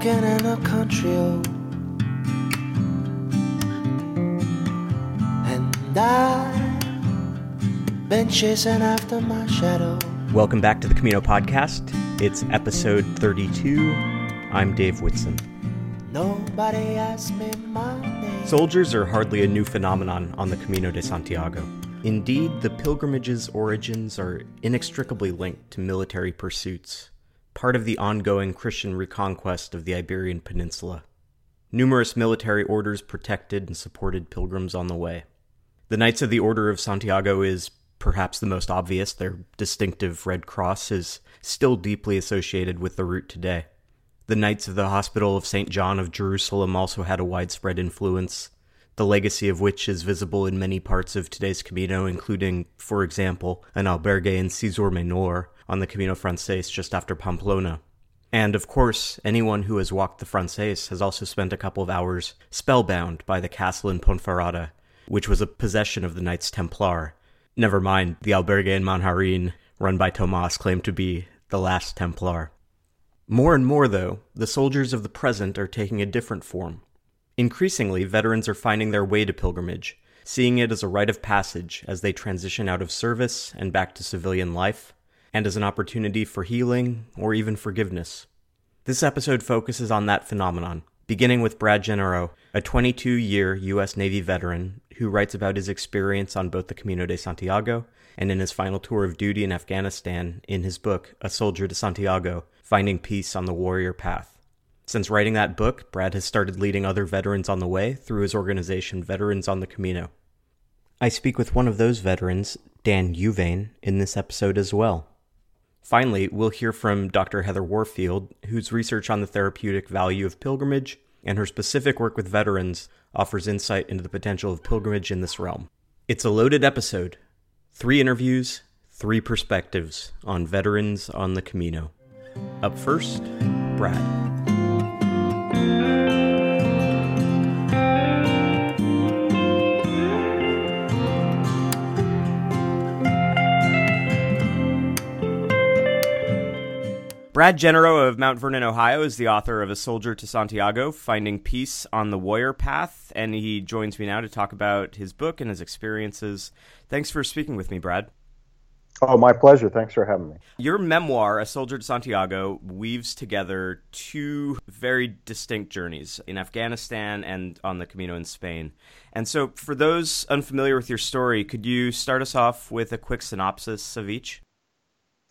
walking in a country road. And I've been chasing after my shadow. Welcome back to the Camino Podcast. It's episode 32. I'm Dave Whitson. Nobody asked me my name. Soldiers are hardly a new phenomenon on the Camino de Santiago. Indeed, the pilgrimage's origins are inextricably linked to military pursuits, part of the ongoing Christian reconquest of the Iberian Peninsula. Numerous military orders protected and supported pilgrims on the way. The Knights of the Order of Santiago is perhaps the most obvious. Their distinctive red cross is still deeply associated with the route today. The Knights of the Hospital of St. John of Jerusalem also had a widespread influence, the legacy of which is visible in many parts of today's Camino, including, for example, an albergue in Cizur Menor on the Camino Frances just after Pamplona. And of course, anyone who has walked the Frances has also spent a couple of hours spellbound by the castle in Ponferrada, which was a possession of the Knights Templar. Never mind, the albergue in Manjarin, run by Tomas, claimed to be the last Templar. More and more, though, the soldiers of the present are taking a different form. Increasingly, veterans are finding their way to pilgrimage, seeing it as a rite of passage as they transition out of service and back to civilian life, and as an opportunity for healing or even forgiveness. This episode focuses on that phenomenon, beginning with Brad Genereux, a 22 year U.S. Navy veteran who writes about his experience on both the Camino de Santiago and in his final tour of duty in Afghanistan in his book, A Soldier to Santiago Finding Peace on the Warrior Path. Since writing that book, Brad has started leading other veterans on the way through his organization, Veterans on the Camino. I speak with one of those veterans, Dan Huvane, in this episode as well. Finally, we'll hear from Dr. Heather Warfield, whose research on the therapeutic value of pilgrimage and her specific work with veterans offers insight into the potential of pilgrimage in this realm. It's a loaded episode three interviews, three perspectives on veterans on the Camino. Up first, Brad. Brad Genereux of Mount Vernon, Ohio, is the author of A Soldier to Santiago Finding Peace on the Warrior Path, and he joins me now to talk about his book and his experiences. Thanks for speaking with me, Brad. Oh, my pleasure. Thanks for having me. Your memoir, A Soldier to Santiago, weaves together two very distinct journeys in Afghanistan and on the Camino in Spain. And so, for those unfamiliar with your story, could you start us off with a quick synopsis of each?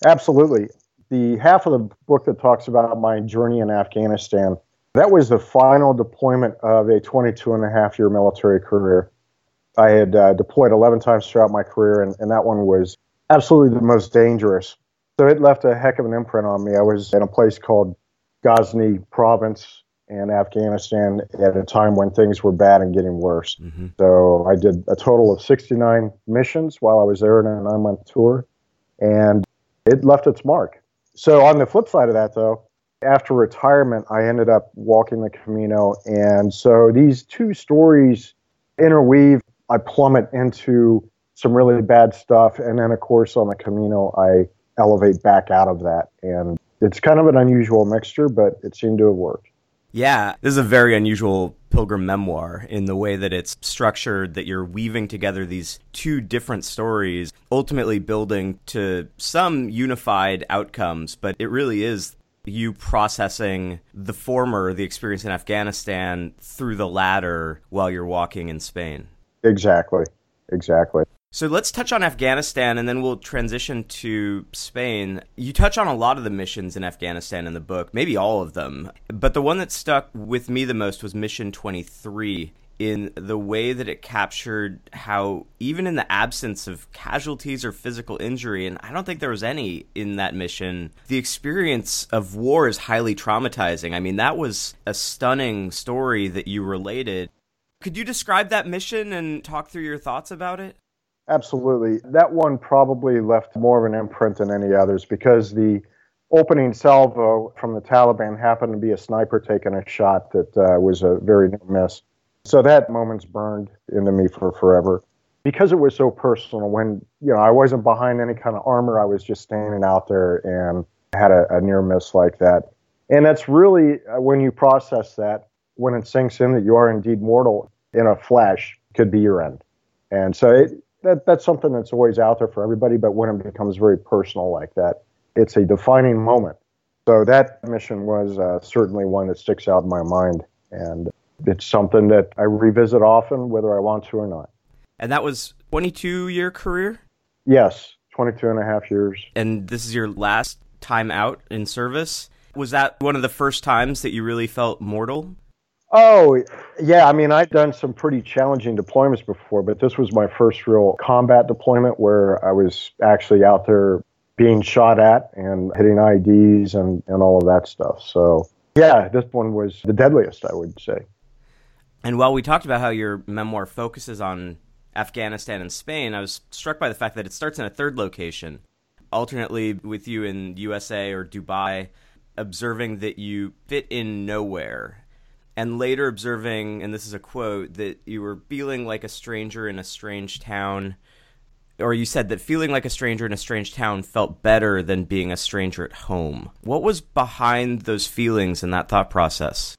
Absolutely the half of the book that talks about my journey in Afghanistan, that was the final deployment of a 22 and a half year military career. I had uh, deployed 11 times throughout my career, and, and that one was absolutely the most dangerous. So it left a heck of an imprint on me. I was in a place called Ghazni province in Afghanistan at a time when things were bad and getting worse. Mm-hmm. So I did a total of 69 missions while I was there in a nine month tour, and it left its mark. So on the flip side of that, though, after retirement, I ended up walking the Camino, and so these two stories interweave. I plummet into some really bad stuff, and then of course on the Camino, I elevate back out of that, and it's kind of an unusual mixture, but it seemed to have worked. Yeah, this is a very unusual pilgrim memoir in the way that it's structured, that you're weaving together these two different stories, ultimately building to some unified outcomes, but it really is you processing the former, the experience in Afghanistan, through the latter while you're walking in Spain. Exactly. Exactly. So let's touch on Afghanistan and then we'll transition to Spain. You touch on a lot of the missions in Afghanistan in the book, maybe all of them. But the one that stuck with me the most was Mission 23 in the way that it captured how, even in the absence of casualties or physical injury, and I don't think there was any in that mission, the experience of war is highly traumatizing. I mean, that was a stunning story that you related. Could you describe that mission and talk through your thoughts about it? Absolutely. That one probably left more of an imprint than any others because the opening salvo from the Taliban happened to be a sniper taking a shot that uh, was a very near miss. So that moment's burned into me for forever. Because it was so personal, when you know I wasn't behind any kind of armor, I was just standing out there and had a, a near miss like that. And that's really uh, when you process that, when it sinks in that you are indeed mortal in a flash, could be your end. And so it, that, that's something that's always out there for everybody, but when it becomes very personal like that, it's a defining moment. So that mission was uh, certainly one that sticks out in my mind. And it's something that I revisit often, whether I want to or not. And that was 22 year career? Yes, 22 and a half years. And this is your last time out in service? Was that one of the first times that you really felt mortal? Oh, yeah. I mean, I've done some pretty challenging deployments before, but this was my first real combat deployment where I was actually out there being shot at and hitting IEDs and, and all of that stuff. So, yeah, this one was the deadliest, I would say. And while we talked about how your memoir focuses on Afghanistan and Spain, I was struck by the fact that it starts in a third location, alternately with you in USA or Dubai, observing that you fit in nowhere and later observing, and this is a quote, that you were feeling like a stranger in a strange town, or you said that feeling like a stranger in a strange town felt better than being a stranger at home. What was behind those feelings and that thought process?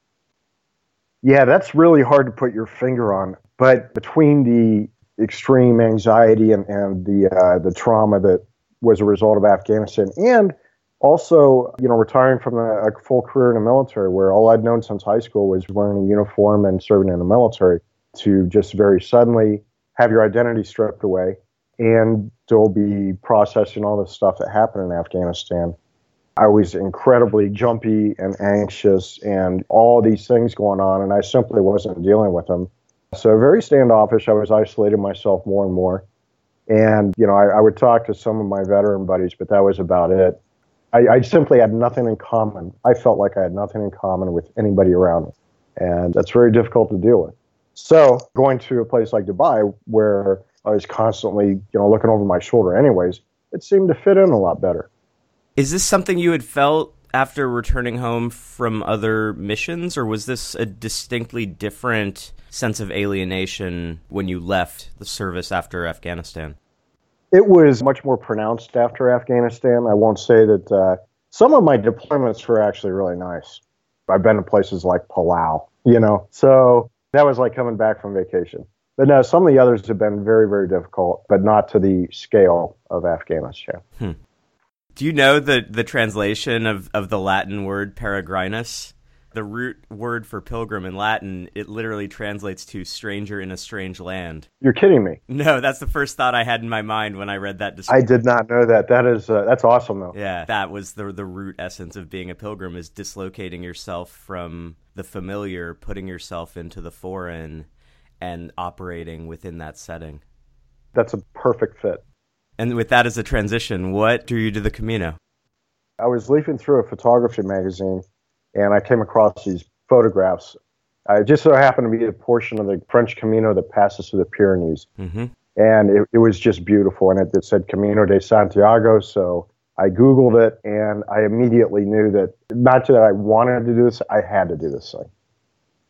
Yeah, that's really hard to put your finger on. But between the extreme anxiety and, and the uh, the trauma that was a result of Afghanistan and also, you know, retiring from a, a, full career in the military, where all I'd known since high school was wearing a uniform and serving in the military, to just very suddenly have your identity stripped away and still be processing all the stuff that happened in Afghanistan. I was incredibly jumpy and anxious and all these things going on, and I simply wasn't dealing with them. So, very standoffish. I was isolating myself more and more. And, you know, I, I would talk to some of my veteran buddies, but that was about it. I, I, simply had nothing in common. I felt like I had nothing in common with anybody around me. And that's very difficult to deal with. So going to a place like Dubai, where I was constantly, you know, looking over my shoulder anyways, it seemed to fit in a lot better. Is this something you had felt after returning home from other missions, or was this a distinctly different sense of alienation when you left the service after Afghanistan? It was much more pronounced after Afghanistan. I won't say that uh, some of my deployments were actually really nice. I've been to places like Palau, you know, so that was like coming back from vacation. But no, some of the others have been very, very difficult, but not to the scale of Afghanistan. Hmm. Do you know the, the translation of, of the Latin word peregrinus? The root word for pilgrim in Latin, it literally translates to stranger in a strange land. You're kidding me. No, that's the first thought I had in my mind when I read that description. I did not know that. That is uh, that's awesome though. Yeah, that was the the root essence of being a pilgrim is dislocating yourself from the familiar, putting yourself into the foreign and operating within that setting. That's a perfect fit. And with that as a transition, what drew you to the Camino? I was leafing through a photography magazine and I came across these photographs. I just so happened to be a portion of the French Camino that passes through the Pyrenees. Mm-hmm. And it, it, was just beautiful. And it, it said Camino de Santiago. So I Googled it and I immediately knew that not that I wanted to do this, I had to do this thing.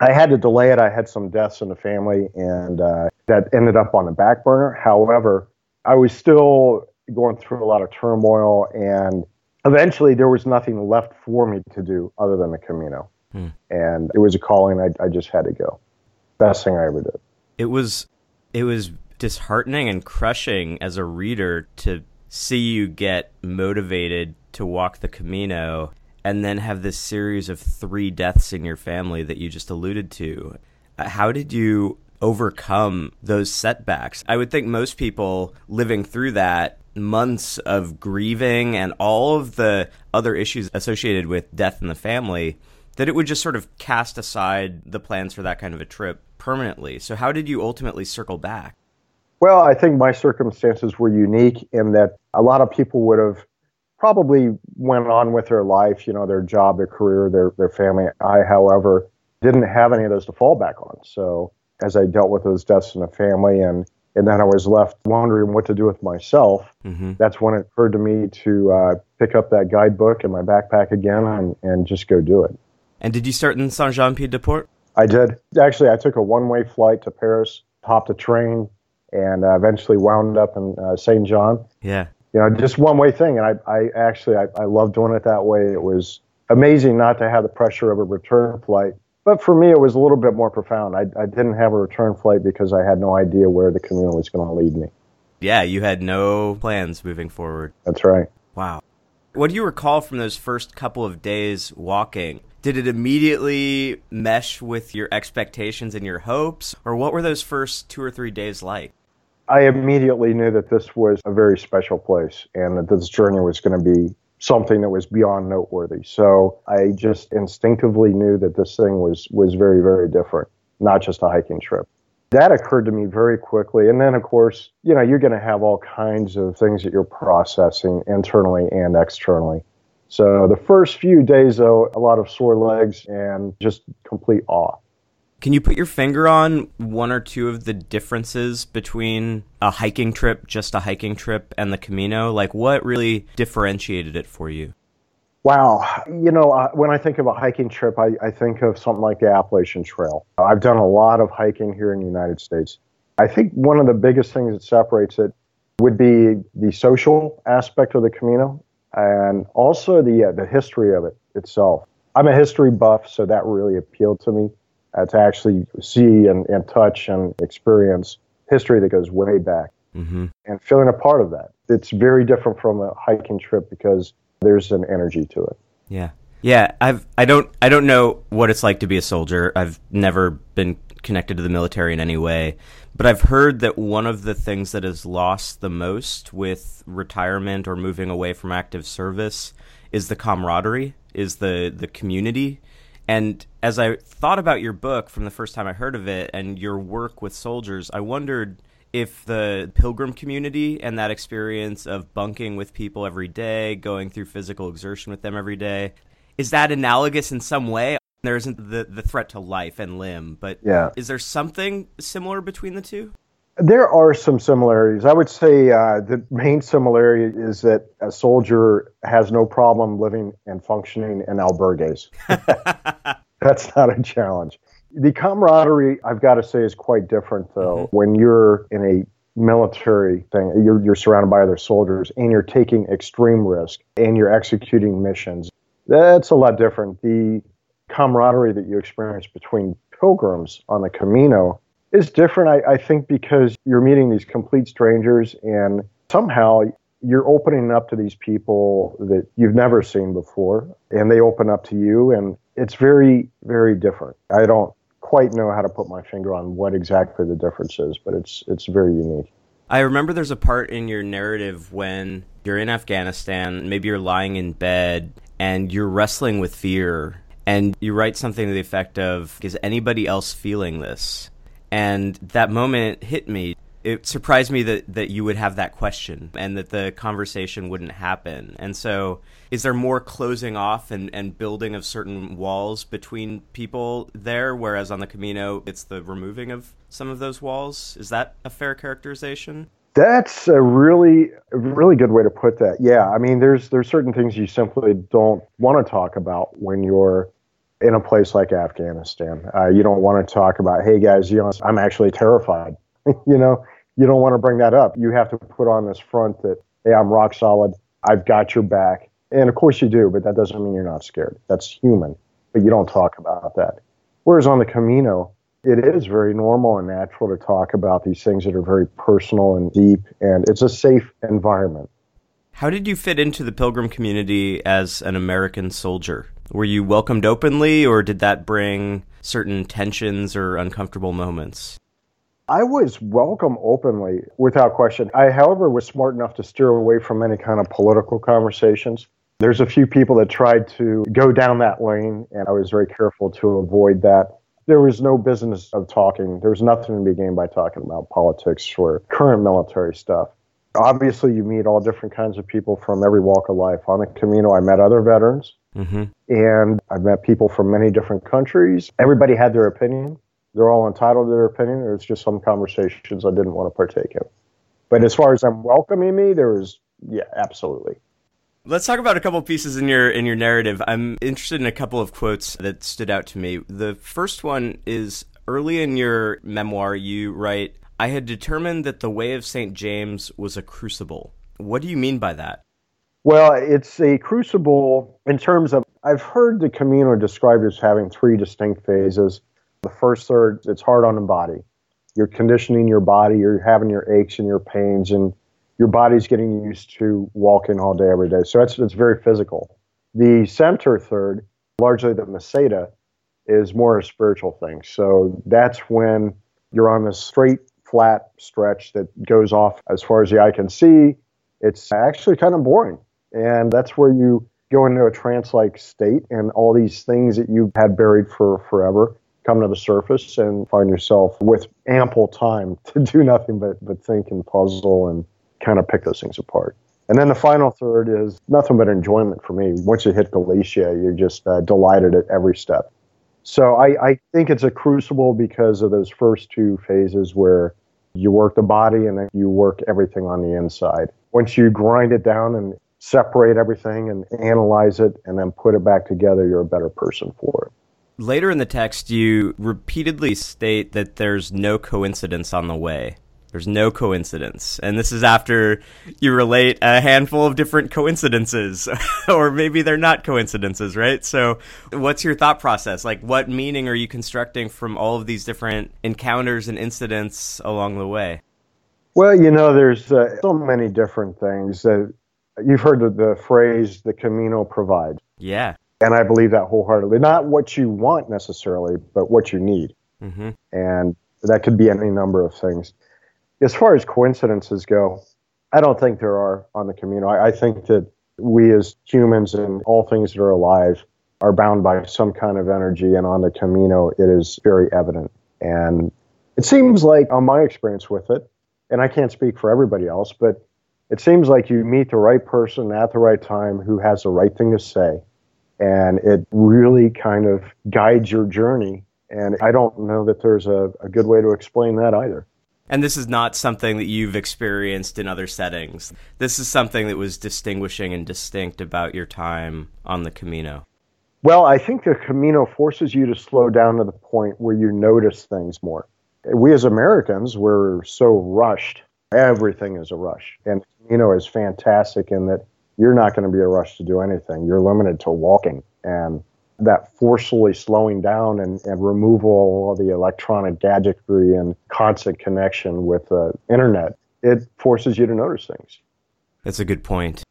I had to delay it. I had some deaths in the family and uh, that ended up on the back burner. However, I was still going through a lot of turmoil and eventually there was nothing left for me to do other than the Camino. Hmm. And it was a calling. I, I just had to go. Best thing I ever did. It was, it was disheartening and crushing as a reader to see you get motivated to walk the Camino and then have this series of three deaths in your family that you just alluded to. Uh, how did you overcome those setbacks? I would think most people living through that months of grieving and all of the other issues associated with death in the family that it would just sort of cast aside the plans for that kind of a trip permanently. So, how did you ultimately circle back? Well, I think my circumstances were unique in that a lot of people would have probably went on with their life, you know, their job, their career, their their family. I, however, didn't have any of those to fall back on. So, as I dealt with those deaths in the family and and then I was left wondering what to do with myself. Mm-hmm. That's when it occurred to me to uh, pick up that guidebook in my backpack again and, and just go do it. And did you start in Saint Jean Pied de Port? I did. Actually, I took a one way flight to Paris, hopped a train, and uh, eventually wound up in uh, Saint John. Yeah. You know, just one way thing. And I, I actually, I, I love doing it that way. It was amazing not to have the pressure of a return flight. But for me, it was a little bit more profound. I, I didn't have a return flight because I had no idea where the Camino was going to lead me. Yeah, you had no plans moving forward. That's right. Wow. What do you recall from those first couple of days walking? Did it immediately mesh with your expectations and your hopes? Or what were those first two or three days like? I immediately knew that this was a very special place and that this journey was going to be something that was beyond noteworthy. So I just instinctively knew that this thing was was very very different, not just a hiking trip. That occurred to me very quickly. And then of course, you know, you're going to have all kinds of things that you're processing internally and externally. So the first few days though, a lot of sore legs and just complete awe. Can you put your finger on one or two of the differences between a hiking trip, just a hiking trip, and the Camino? Like, what really differentiated it for you? Wow. You know, uh, when I think of a hiking trip, I, I think of something like the Appalachian Trail. I've done a lot of hiking here in the United States. I think one of the biggest things that separates it would be the social aspect of the Camino and also the, uh, the history of it itself. I'm a history buff, so that really appealed to me uh, to actually see and, and touch and experience history that goes way back mm-hmm. and feeling a part of that. It's very different from a hiking trip because there's an energy to it. Yeah. Yeah, I've I don't I don't know what it's like to be a soldier. I've never been connected to the military in any way, but I've heard that one of the things that is lost the most with retirement or moving away from active service is the camaraderie, is the the community and as I thought about your book from the first time I heard of it and your work with soldiers, I wondered if the pilgrim community and that experience of bunking with people every day, going through physical exertion with them every day, is that analogous in some way? There isn't the, the threat to life and limb, but yeah. is there something similar between the two? There are some similarities. I would say uh, the main similarity is that a soldier has no problem living and functioning in albergues. That's not a challenge. The camaraderie, I've got to say, is quite different, though. Mm-hmm. When you're in a military thing, you're, you're surrounded by other soldiers and you're taking extreme risk and you're executing missions. That's a lot different. The camaraderie that you experience between pilgrims on the Camino is different, I, I think, because you're meeting these complete strangers and somehow you're opening up to these people that you've never seen before and they open up to you and it's very very different. I don't quite know how to put my finger on what exactly the difference is but it's it's very unique. I remember there's a part in your narrative when you're in afghanistan maybe you're lying in bed and you're wrestling with fear and you write something to the effect of is anybody else feeling this and that moment hit me. It surprised me that, that you would have that question and that the conversation wouldn't happen. And so, is there more closing off and, and building of certain walls between people there, whereas on the Camino, it's the removing of some of those walls? Is that a fair characterization? That's a really, really good way to put that. Yeah, I mean, there's there's certain things you simply don't want to talk about when you're in a place like Afghanistan. Uh, you don't want to talk about, hey guys, you know, I'm actually terrified. you know, you don't want to bring that up. You have to put on this front that, hey, I'm rock solid. I've got your back. And of course you do, but that doesn't mean you're not scared. That's human. But you don't talk about that. Whereas on the Camino, it is very normal and natural to talk about these things that are very personal and deep, and it's a safe environment. How did you fit into the pilgrim community as an American soldier? Were you welcomed openly, or did that bring certain tensions or uncomfortable moments? I was welcome openly, without question. I, however, was smart enough to steer away from any kind of political conversations. There's a few people that tried to go down that lane, and I was very careful to avoid that. There was no business of talking. There was nothing to be gained by talking about politics or current military stuff. Obviously, you meet all different kinds of people from every walk of life. On the Camino, I met other veterans. Mm-hmm. And I've met people from many different countries. Everybody had their opinion. They're all entitled to their opinion. There's just some conversations I didn't want to partake in. But as far as them welcoming me, there was, yeah, absolutely. Let's talk about a couple pieces in your in your narrative. I'm interested in a couple of quotes that stood out to me. The first one is early in your memoir. You write, "I had determined that the way of Saint James was a crucible." What do you mean by that? Well, it's a crucible in terms of, I've heard the Camino described as having three distinct phases. The first third, it's hard on the body. You're conditioning your body, you're having your aches and your pains, and your body's getting used to walking all day, every day. So it's, it's very physical. The center third, largely the Meseta, is more a spiritual thing. So that's when you're on this straight, flat stretch that goes off as far as the eye can see. It's actually kind of boring. And that's where you go into a trance like state, and all these things that you had buried for forever come to the surface and find yourself with ample time to do nothing but, but think and puzzle and kind of pick those things apart. And then the final third is nothing but enjoyment for me. Once you hit Galicia, you're just uh, delighted at every step. So I, I think it's a crucible because of those first two phases where you work the body and then you work everything on the inside. Once you grind it down and separate everything and analyze it and then put it back together, you're a better person for it. Later in the text, you repeatedly state that there's no coincidence on the way. There's no coincidence. And this is after you relate a handful of different coincidences, or maybe they're not coincidences, right? So, what's your thought process? Like, what meaning are you constructing from all of these different encounters and incidents along the way? Well, you know, there's uh, so many different things that you've heard the, the phrase the Camino provides. Yeah. And I believe that wholeheartedly. Not what you want necessarily, but what you need. Mm-hmm. And that could be any number of things. As far as coincidences go, I don't think there are on the Camino. I, I think that we as humans and all things that are alive are bound by some kind of energy, and on the Camino, it is very evident. And it seems like, on my experience with it, and I can't speak for everybody else, but it seems like you meet the right person at the right time who has the right thing to say. And it really kind of guides your journey. And I don't know that there's a, a good way to explain that either. And this is not something that you've experienced in other settings. This is something that was distinguishing and distinct about your time on the Camino. Well, I think the Camino forces you to slow down to the point where you notice things more. We as Americans, we're so rushed. Everything is a rush. And Camino is fantastic in that you're not going to be a rush to do anything. You're limited to walking. And that forcefully slowing down and, and removal of the electronic gadgetry and constant connection with the internet, it forces you to notice things. That's a good point.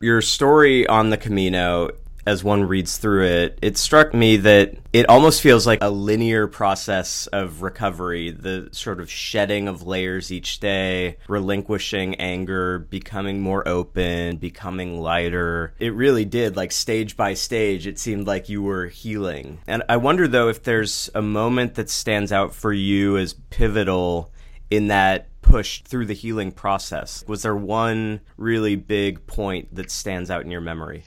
Your story on the Camino as one reads through it, it struck me that it almost feels like a linear process of recovery, the sort of shedding of layers each day, relinquishing anger, becoming more open, becoming lighter. It really did, like stage by stage, it seemed like you were healing. And I wonder though if there's a moment that stands out for you as pivotal in that push through the healing process. Was there one really big point that stands out in your memory?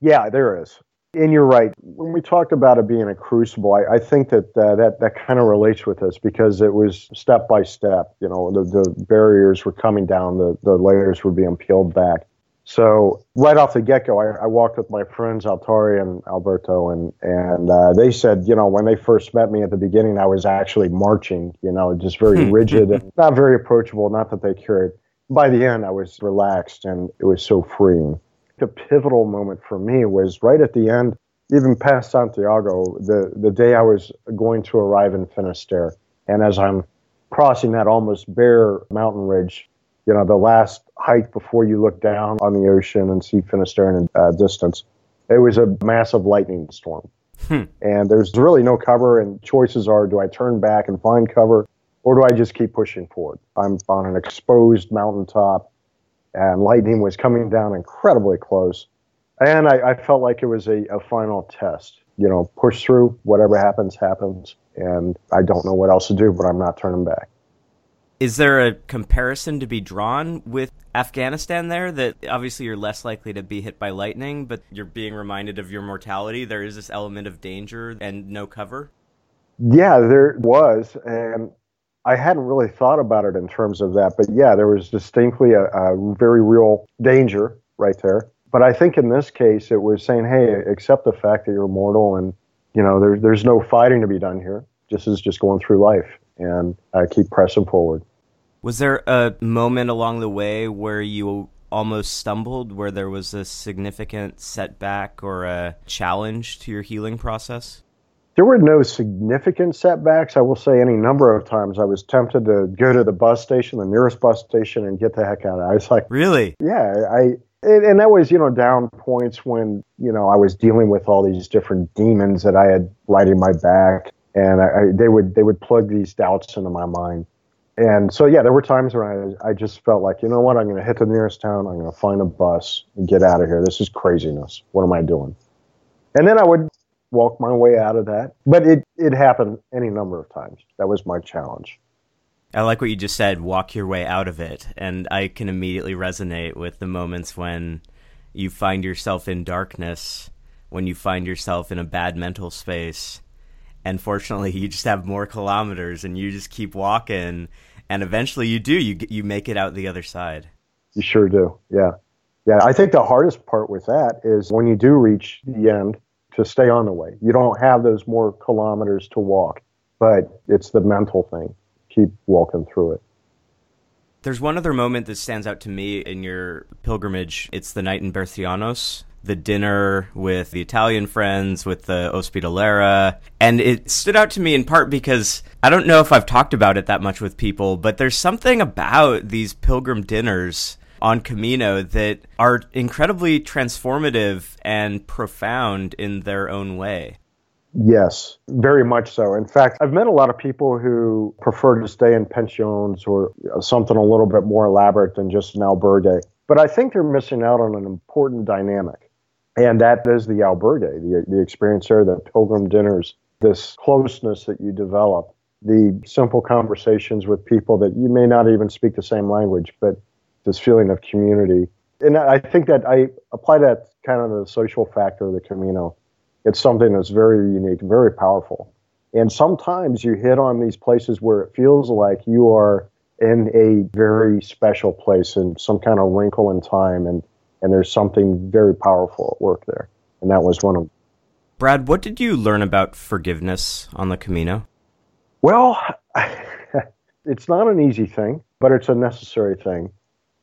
Yeah, there is. And you're right. When we talked about it being a crucible, I, I think that uh, that that kind of relates with this because it was step by step. You know, the, the barriers were coming down, the, the layers were being peeled back. So right off the get go, I, I, walked with my friends Altari and Alberto, and and uh, they said, you know, when they first met me at the beginning, I was actually marching. You know, just very rigid and not very approachable. Not that they cared. By the end, I was relaxed and it was so freeing the pivotal moment for me was right at the end, even past Santiago, the, the day I was going to arrive in Finisterre. And as I'm crossing that almost bare mountain ridge, you know, the last height before you look down on the ocean and see Finisterre in a uh, distance, it was a massive lightning storm. Hmm. And there's really no cover, and choices are do I turn back and find cover, or do I just keep pushing forward? I'm on an exposed mountaintop and lightning was coming down incredibly close. And I, I felt like it was a, a final test. You know, push through, whatever happens, happens. And I don't know what else to do, but I'm not turning back. Is there a comparison to be drawn with Afghanistan there that obviously you're less likely to be hit by lightning, but you're being reminded of your mortality? There is this element of danger and no cover? Yeah, there was. And I hadn't really thought about it in terms of that, but yeah, there was distinctly a, a, very real danger right there. But I think in this case, it was saying, hey, accept the fact that you're mortal and, you know, there, there's no fighting to be done here. This is just going through life and uh, keep pressing forward. Was there a moment along the way where you almost stumbled where there was a significant setback or a challenge to your healing process? There were no significant setbacks. I will say any number of times I was tempted to go to the bus station, the nearest bus station, and get the heck out of it. I was like, Really? yeah, I. And that was, you know, down points when, you know, I was dealing with all these different demons that I had riding my back, and I, I, they would they would plug these doubts into my mind. And so, yeah, there were times where I, I just felt like, you know what, I'm going to hit the nearest town, I'm going to find a bus and get out of here. This is craziness. What am I doing? And then I would walk my way out of that. But it, it happened any number of times. That was my challenge. I like what you just said, walk your way out of it. And I can immediately resonate with the moments when you find yourself in darkness, when you find yourself in a bad mental space. And fortunately, you just have more kilometers and you just keep walking. And eventually you do, you, you make it out the other side. You sure do. Yeah. Yeah. I think the hardest part with that is when you do reach the end to stay on the way. You don't have those more kilometers to walk, but it's the mental thing. Keep walking through it. There's one other moment that stands out to me in your pilgrimage. It's the night in Bercianos, the dinner with the Italian friends, with the Ospedalera. And it stood out to me in part because I don't know if I've talked about it that much with people, but there's something about these pilgrim dinners on Camino that are incredibly transformative and profound in their own way. Yes, very much so. In fact, I've met a lot of people who prefer to stay in pensions or something a little bit more elaborate than just an albergue. But I think they're missing out on an important dynamic, and that is the albergue, the, the experience there, the pilgrim dinners, this closeness that you develop, the simple conversations with people that you may not even speak the same language, but this feeling of community. And I think that I apply that kind of the social factor of the Camino it's something that's very unique, very powerful. And sometimes you hit on these places where it feels like you are in a very special place in some kind of wrinkle in time and, and there's something very powerful at work there. And that was one of them. Brad, what did you learn about forgiveness on the Camino? Well, it's not an easy thing, but it's a necessary thing.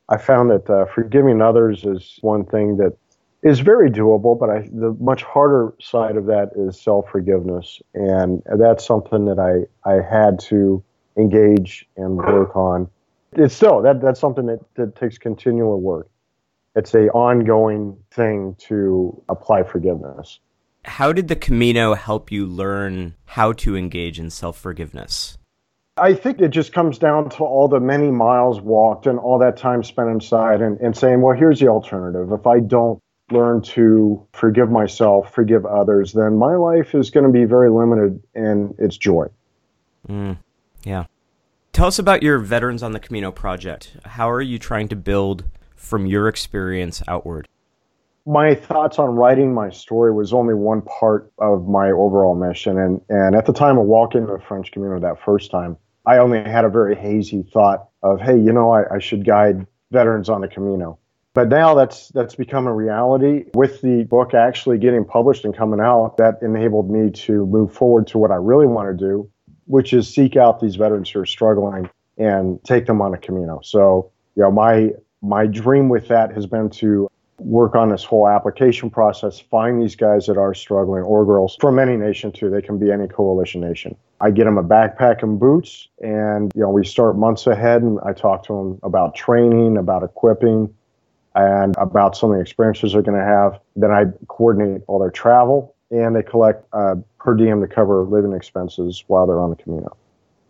I found that uh, forgiving others is one thing that is very doable, but I, the much harder side of that is self forgiveness, and that's something that I I had to engage and work on. It's still that that's something that, that takes continual work. It's a ongoing thing to apply forgiveness. How did the Camino help you learn how to engage in self forgiveness? I think it just comes down to all the many miles walked and all that time spent inside and, and saying, well, here's the alternative. If I don't learn to forgive myself, forgive others, then my life is going to be very limited in its joy. Mm, yeah. Tell us about your Veterans on the Camino project. How are you trying to build from your experience outward? My thoughts on writing my story was only one part of my overall mission. And, and at the time of walking the French Camino that first time, I only had a very hazy thought of, hey, you know, I, I should guide veterans on the Camino. But now that's that's become a reality. With the book actually getting published and coming out, that enabled me to move forward to what I really want to do, which is seek out these veterans who are struggling and take them on a Camino. So, you know, my my dream with that has been to work on this whole application process, find these guys that are struggling or girls from any nation too. They can be any coalition nation. I get them a backpack and boots, and you know we start months ahead, and I talk to them about training, about equipping, and about some of the experiences they're going to have. Then I coordinate all their travel and they collect uh, per diem to cover living expenses while they're on the Camino.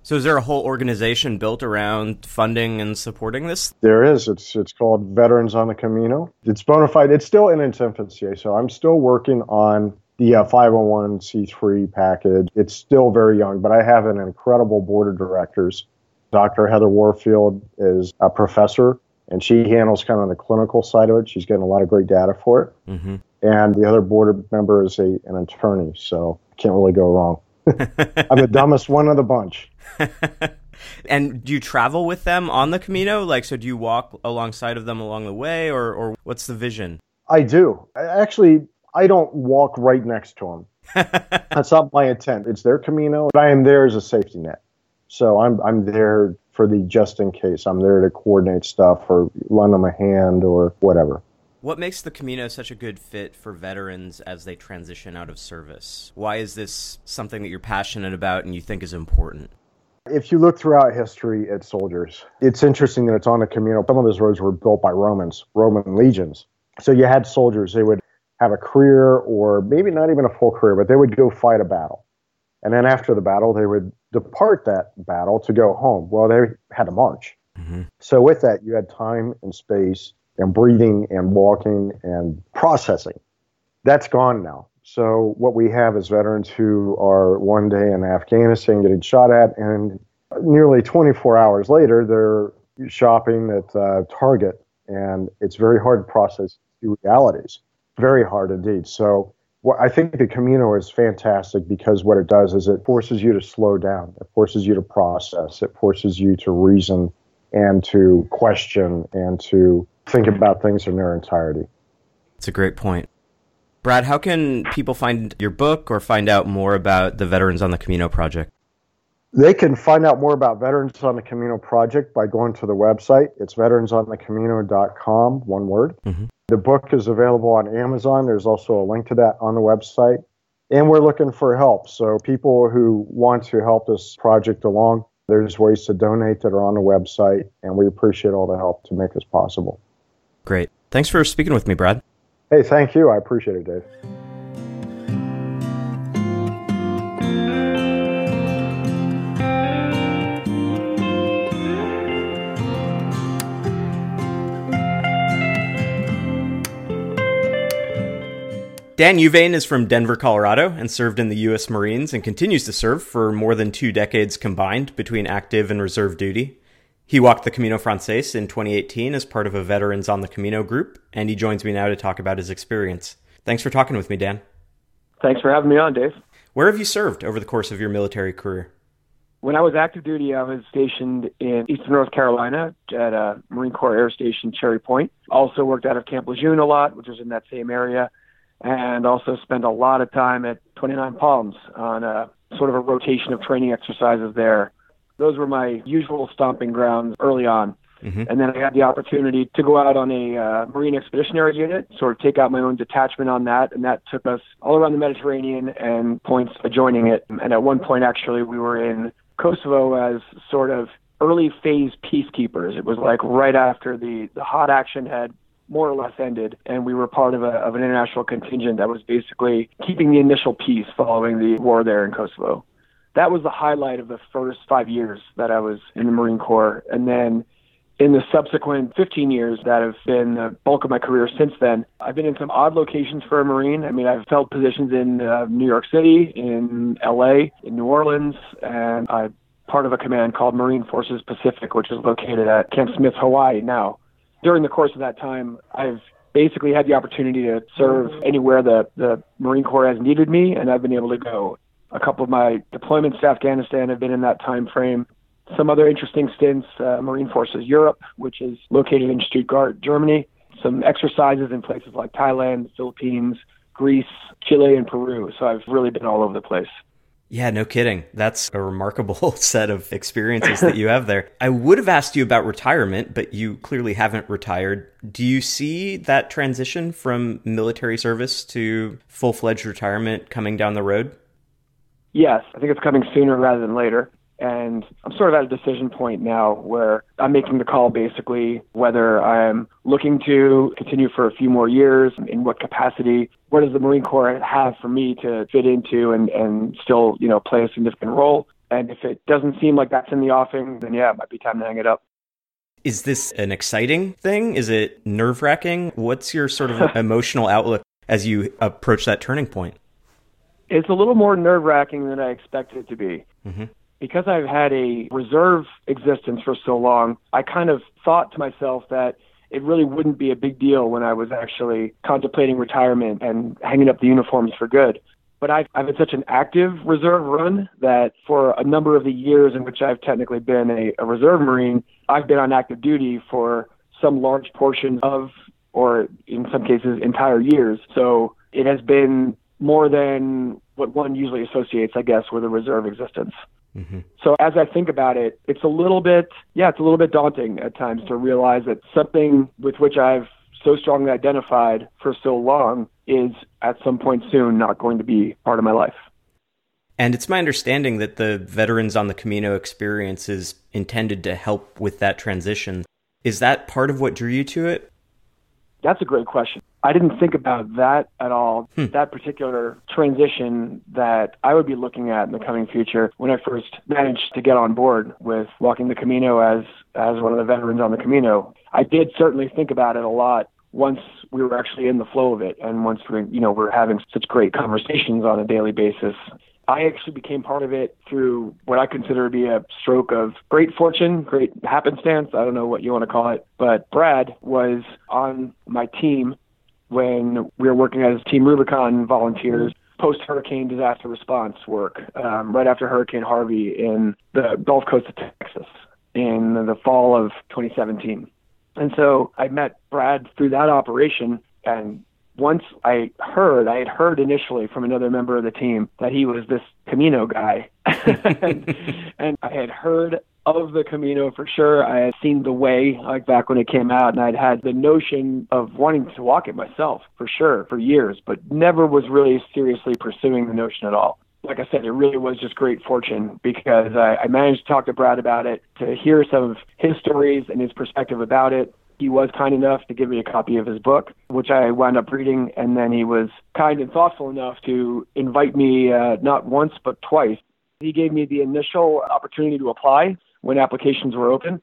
So, is there a whole organization built around funding and supporting this? There is. It's it's called Veterans on the Camino. It's bona fide. It's still in its infancy, so I'm still working on the uh, 501c3 package. It's still very young, but I have an incredible board of directors. Dr. Heather Warfield is a professor and she handles kind of the clinical side of it. She's getting a lot of great data for it. Mm-hmm. And the other board member is a, an attorney, so can't really go wrong. I'm the dumbest one of the bunch. and do you travel with them on the Camino? Like, so do you walk alongside of them along the way, or, or what's the vision? I do. Actually, I don't walk right next to them. That's not my intent. It's their Camino, but I am there as a safety net. So I'm I'm there for the just in case. I'm there to coordinate stuff or lend them a hand or whatever. What makes the Camino such a good fit for veterans as they transition out of service? Why is this something that you're passionate about and you think is important? If you look throughout history at soldiers, it's interesting that it's on the Camino. Some of those roads were built by Romans, Roman legions. So you had soldiers, they would have a career or maybe not even a full career, but they would go fight a battle. And then after the battle, they would depart that battle to go home. Well, they had to march. Mm-hmm. So with that, you had time and space and breathing and walking and processing. That's gone now. So what we have is veterans who are one day in Afghanistan getting shot at, and nearly 24 hours later they're shopping at uh, Target, and it's very hard to process realities. Very hard indeed. So well, I think the Camino is fantastic because what it does is it forces you to slow down. It forces you to process. It forces you to reason and to question and to think about things in their entirety. It's a great point. Brad, how can people find your book or find out more about the Veterans on the Camino project? They can find out more about Veterans on the Camino project by going to the website. It's veteransonthecamino.com, one word. Mm-hmm. The book is available on Amazon. There's also a link to that on the website. And we're looking for help. So, people who want to help this project along, there's ways to donate that are on the website. And we appreciate all the help to make this possible. Great. Thanks for speaking with me, Brad. Hey, thank you. I appreciate it, Dave. Dan Huvane is from Denver, Colorado, and served in the U.S. Marines and continues to serve for more than two decades combined between active and reserve duty. He walked the Camino Frances in 2018 as part of a Veterans on the Camino group, and he joins me now to talk about his experience. Thanks for talking with me, Dan. Thanks for having me on, Dave. Where have you served over the course of your military career? When I was active duty, I was stationed in eastern North Carolina at a Marine Corps Air Station, Cherry Point. Also worked out of Camp Lejeune a lot, which was in that same area, and also spend a lot of time at 29 Palms on a sort of a rotation of training exercises there those were my usual stomping grounds early on. Mm-hmm. And then I had the opportunity to go out on a uh, Marine Expeditionary Unit, sort of take out my own detachment on that, and that took us all around the Mediterranean and points adjoining it. And at one point, actually, we were in Kosovo as sort of early phase peacekeepers. It was like right after the, the hot action had more or less ended, and we were part of, a, of an international contingent that was basically keeping the initial peace following the war there in Kosovo that was the highlight of the first five years that I was in the Marine Corps. And then in the subsequent 15 years that have been the bulk of my career since then, I've been in some odd locations for a Marine. I mean, I've held positions in uh, New York City, in LA, in New Orleans, and I'm part of a command called Marine Forces Pacific, which is located at Camp Smith, Hawaii now. During the course of that time, I've basically had the opportunity to serve anywhere the, the Marine Corps has needed me, and I've been able to go. A couple of my deployments to Afghanistan have been in that time frame. Some other interesting stints, uh, Marine Forces Europe, which is located in Stuttgart, Germany. Some exercises in places like Thailand, Philippines, Greece, Chile, and Peru. So I've really been all over the place. Yeah, no kidding. That's a remarkable set of experiences that you have there. I would have asked you about retirement, but you clearly haven't retired. Do you see that transition from military service to full fledged retirement coming down the road? Yes, I think it's coming sooner rather than later. And I'm sort of at a decision point now where I'm making the call basically whether I'm looking to continue for a few more years, in what capacity, what does the Marine Corps have for me to fit into and, and still, you know, play a significant role. And if it doesn't seem like that's in the offing, then yeah, it might be time to hang it up. Is this an exciting thing? Is it nerve wracking? What's your sort of emotional outlook as you approach that turning point? It's a little more nerve wracking than I expected it to be. Mm-hmm. Because I've had a reserve existence for so long, I kind of thought to myself that it really wouldn't be a big deal when I was actually contemplating retirement and hanging up the uniforms for good. But I've, I've had such an active reserve run that for a number of the years in which I've technically been a, a reserve Marine, I've been on active duty for some large portion of, or in some cases, entire years. So it has been more than what one usually associates, I guess, with a reserve existence. Mm-hmm. So as I think about it, it's a little bit, yeah, it's a little bit daunting at times to realize that something with which I've so strongly identified for so long is at some point soon not going to be part of my life. And it's my understanding that the Veterans on the Camino experience is intended to help with that transition. Is that part of what drew you to it? That's a great question. I didn't think about that at all. Hmm. That particular transition that I would be looking at in the coming future when I first managed to get on board with walking the Camino as as one of the veterans on the Camino. I did certainly think about it a lot once we were actually in the flow of it and once we you know we're having such great conversations on a daily basis I actually became part of it through what I consider to be a stroke of great fortune, great happenstance. I don't know what you want to call it. But Brad was on my team when we were working as Team Rubicon volunteers post hurricane disaster response work um, right after Hurricane Harvey in the Gulf Coast of Texas in the fall of 2017. And so I met Brad through that operation and once I heard, I had heard initially from another member of the team that he was this Camino guy. and, and I had heard of the Camino for sure. I had seen the way, like back when it came out, and I'd had the notion of wanting to walk it myself for sure for years, but never was really seriously pursuing the notion at all. Like I said, it really was just great fortune because I, I managed to talk to Brad about it, to hear some of his stories and his perspective about it, he was kind enough to give me a copy of his book, which I wound up reading, and then he was kind and thoughtful enough to invite me uh, not once but twice. He gave me the initial opportunity to apply when applications were open,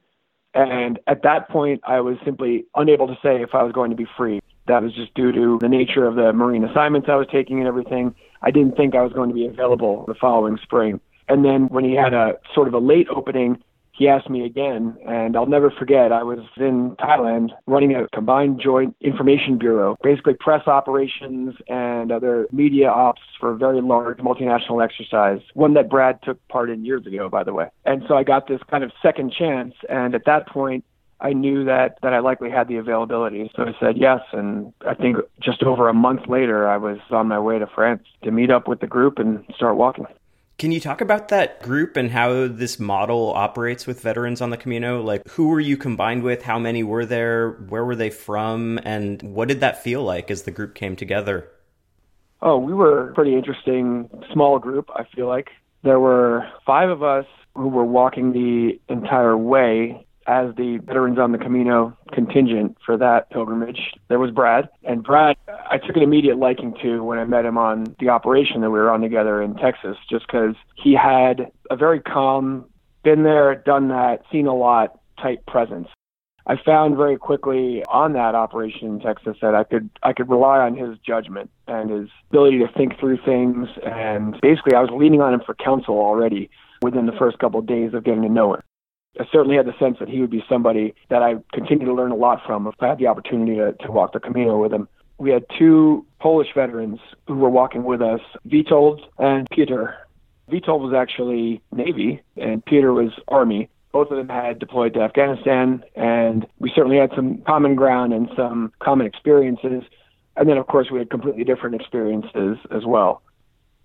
and at that point, I was simply unable to say if I was going to be free. That was just due to the nature of the Marine assignments I was taking and everything. I didn't think I was going to be available the following spring. And then when he had a sort of a late opening, he asked me again, and I'll never forget. I was in Thailand running a combined joint information bureau, basically press operations and other media ops for a very large multinational exercise, one that Brad took part in years ago, by the way. And so I got this kind of second chance, and at that point, I knew that that I likely had the availability. So I said yes, and I think just over a month later, I was on my way to France to meet up with the group and start walking. Can you talk about that group and how this model operates with veterans on the Camino? Like, who were you combined with? How many were there? Where were they from? And what did that feel like as the group came together? Oh, we were a pretty interesting small group, I feel like. There were five of us who were walking the entire way as the Veterans on the Camino contingent for that pilgrimage. There was Brad, and Brad, I took an immediate liking to when I met him on the operation that we were on together in Texas, just because he had a very calm, been there, done that, seen a lot type presence. I found very quickly on that operation in Texas that I could I could rely on his judgment and his ability to think through things and basically I was leaning on him for counsel already within the first couple of days of getting to know him. I certainly had the sense that he would be somebody that I continue to learn a lot from if I had the opportunity to, to walk the Camino with him. We had two Polish veterans who were walking with us, Witold and Peter. Witold was actually Navy and Peter was Army. Both of them had deployed to Afghanistan, and we certainly had some common ground and some common experiences. And then, of course, we had completely different experiences as well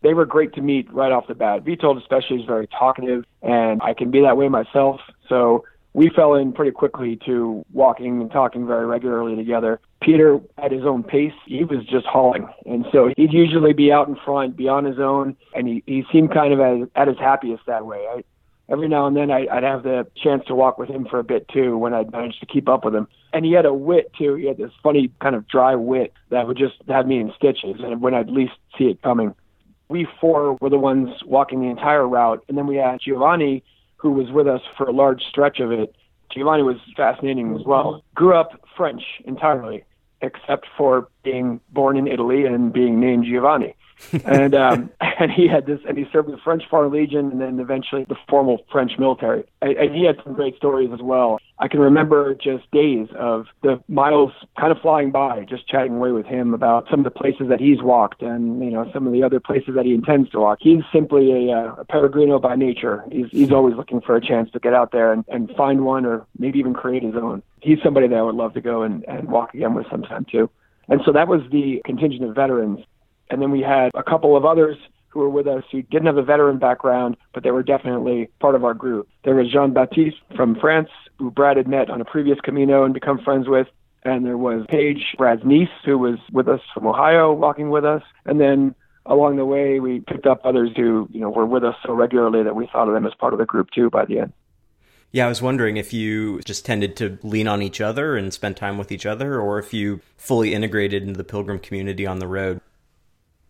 they were great to meet right off the bat. Witold especially is very talkative, and I can be that way myself. So we fell in pretty quickly to walking and talking very regularly together. Peter at his own pace, he was just hauling. And so he'd usually be out in front, be on his own, and he, he seemed kind of at, at his happiest that way. I, every now and then I, I'd have the chance to walk with him for a bit too when I'd managed to keep up with him. And he had a wit too. He had this funny kind of dry wit that would just have me in stitches and when I'd least see it coming we four were the ones walking the entire route. And then we had Giovanni, who was with us for a large stretch of it. Giovanni was fascinating as well. Grew up French entirely, except for being born in Italy and being named Giovanni. And um, and he had this, and he served the French Foreign Legion, and then eventually the formal French military. And, and he had some great stories as well. I can remember just days of the miles kind of flying by, just chatting away with him about some of the places that he's walked and, you know, some of the other places that he intends to walk. He's simply a, a peregrino by nature. He's, he's always looking for a chance to get out there and, and find one or maybe even create his own. He's somebody that I would love to go and, and walk again with sometime too. And so that was the contingent of veterans. And then we had a couple of others who were with us who didn't have a veteran background, but they were definitely part of our group. There was Jean Baptiste from France, who Brad had met on a previous Camino and become friends with. And there was Paige, Brad's niece, who was with us from Ohio, walking with us. And then along the way, we picked up others who, you know, were with us so regularly that we thought of them as part of the group too by the end. Yeah, I was wondering if you just tended to lean on each other and spend time with each other, or if you fully integrated into the pilgrim community on the road.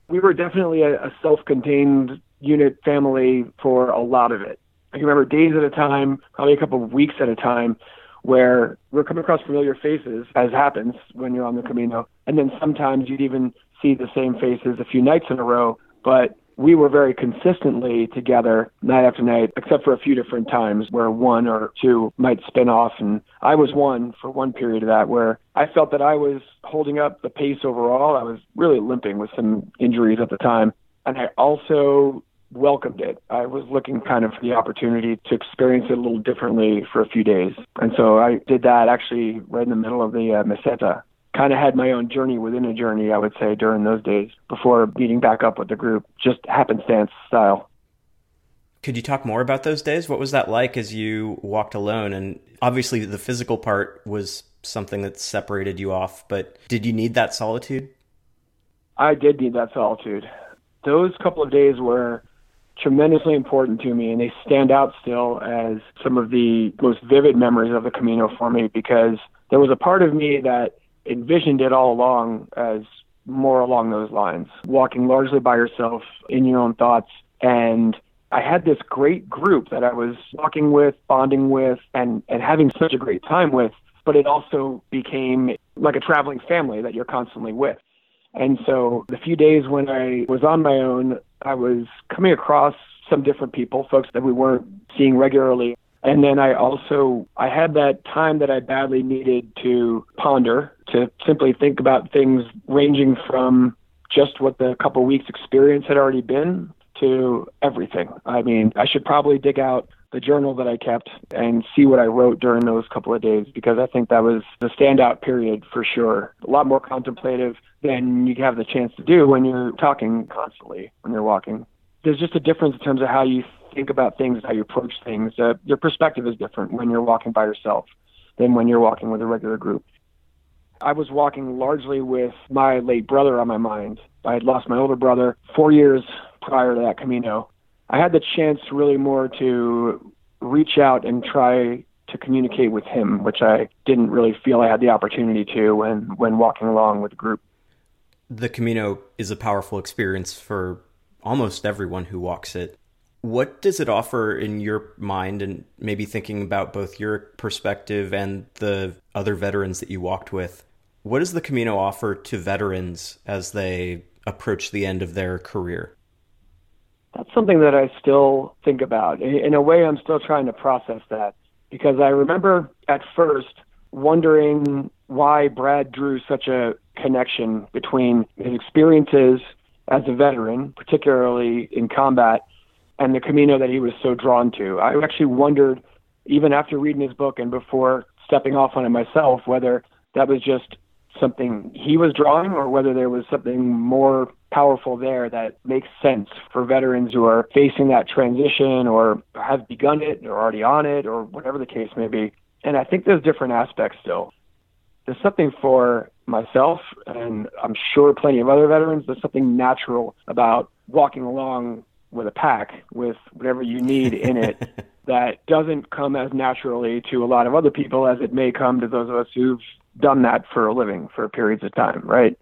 We were definitely a, a self contained unit family for a lot of it. I can remember days at a time, probably a couple of weeks at a time, where we're coming across familiar faces, as happens when you're on the Camino. And then sometimes you'd even see the same faces a few nights in a row, but we were very consistently together night after night, except for a few different times where one or two might spin off. And I was one for one period of that where I felt that I was holding up the pace overall. I was really limping with some injuries at the time. And I also welcomed it. I was looking kind of for the opportunity to experience it a little differently for a few days. And so I did that actually right in the middle of the uh, Meseta kind of had my own journey within a journey, I would say, during those days before meeting back up with the group, just happenstance style. Could you talk more about those days? What was that like as you walked alone? And obviously, the physical part was something that separated you off, but did you need that solitude? I did need that solitude. Those couple of days were tremendously important to me, and they stand out still as some of the most vivid memories of the Camino for me because there was a part of me that envisioned it all along as more along those lines, walking largely by yourself in your own thoughts. And I had this great group that I was walking with, bonding with, and, and having such a great time with, but it also became like a traveling family that you're constantly with. And so the few days when I was on my own, I was coming across some different people, folks that we weren't seeing regularly. And then I also I had that time that I badly needed to ponder, to simply think about things ranging from just what the couple weeks experience had already been to everything. I mean, I should probably dig out the journal that I kept and see what I wrote during those couple of days because I think that was the standout period for sure. A lot more contemplative than you have the chance to do when you're talking constantly when you're walking. There's just a difference in terms of how you think about things, how you approach things. Uh, your perspective is different when you're walking by yourself than when you're walking with a regular group. I was walking largely with my late brother on my mind. I had lost my older brother four years prior to that Camino. I had the chance really more to reach out and try to communicate with him, which I didn't really feel I had the opportunity to when, when walking along with the group. The Camino is a powerful experience for almost everyone who walks it. What does it offer in your mind, and maybe thinking about both your perspective and the other veterans that you walked with? What does the Camino offer to veterans as they approach the end of their career? That's something that I still think about. In a way, I'm still trying to process that because I remember at first wondering why Brad drew such a connection between his experiences as a veteran, particularly in combat, and the Camino that he was so drawn to. I actually wondered, even after reading his book and before stepping off on it myself, whether that was just something he was drawing or whether there was something more powerful there that makes sense for veterans who are facing that transition or have begun it or already on it or whatever the case may be. And I think there's different aspects still. There's something for myself and I'm sure plenty of other veterans, there's something natural about walking along with a pack with whatever you need in it that doesn't come as naturally to a lot of other people as it may come to those of us who've done that for a living for periods of time, right?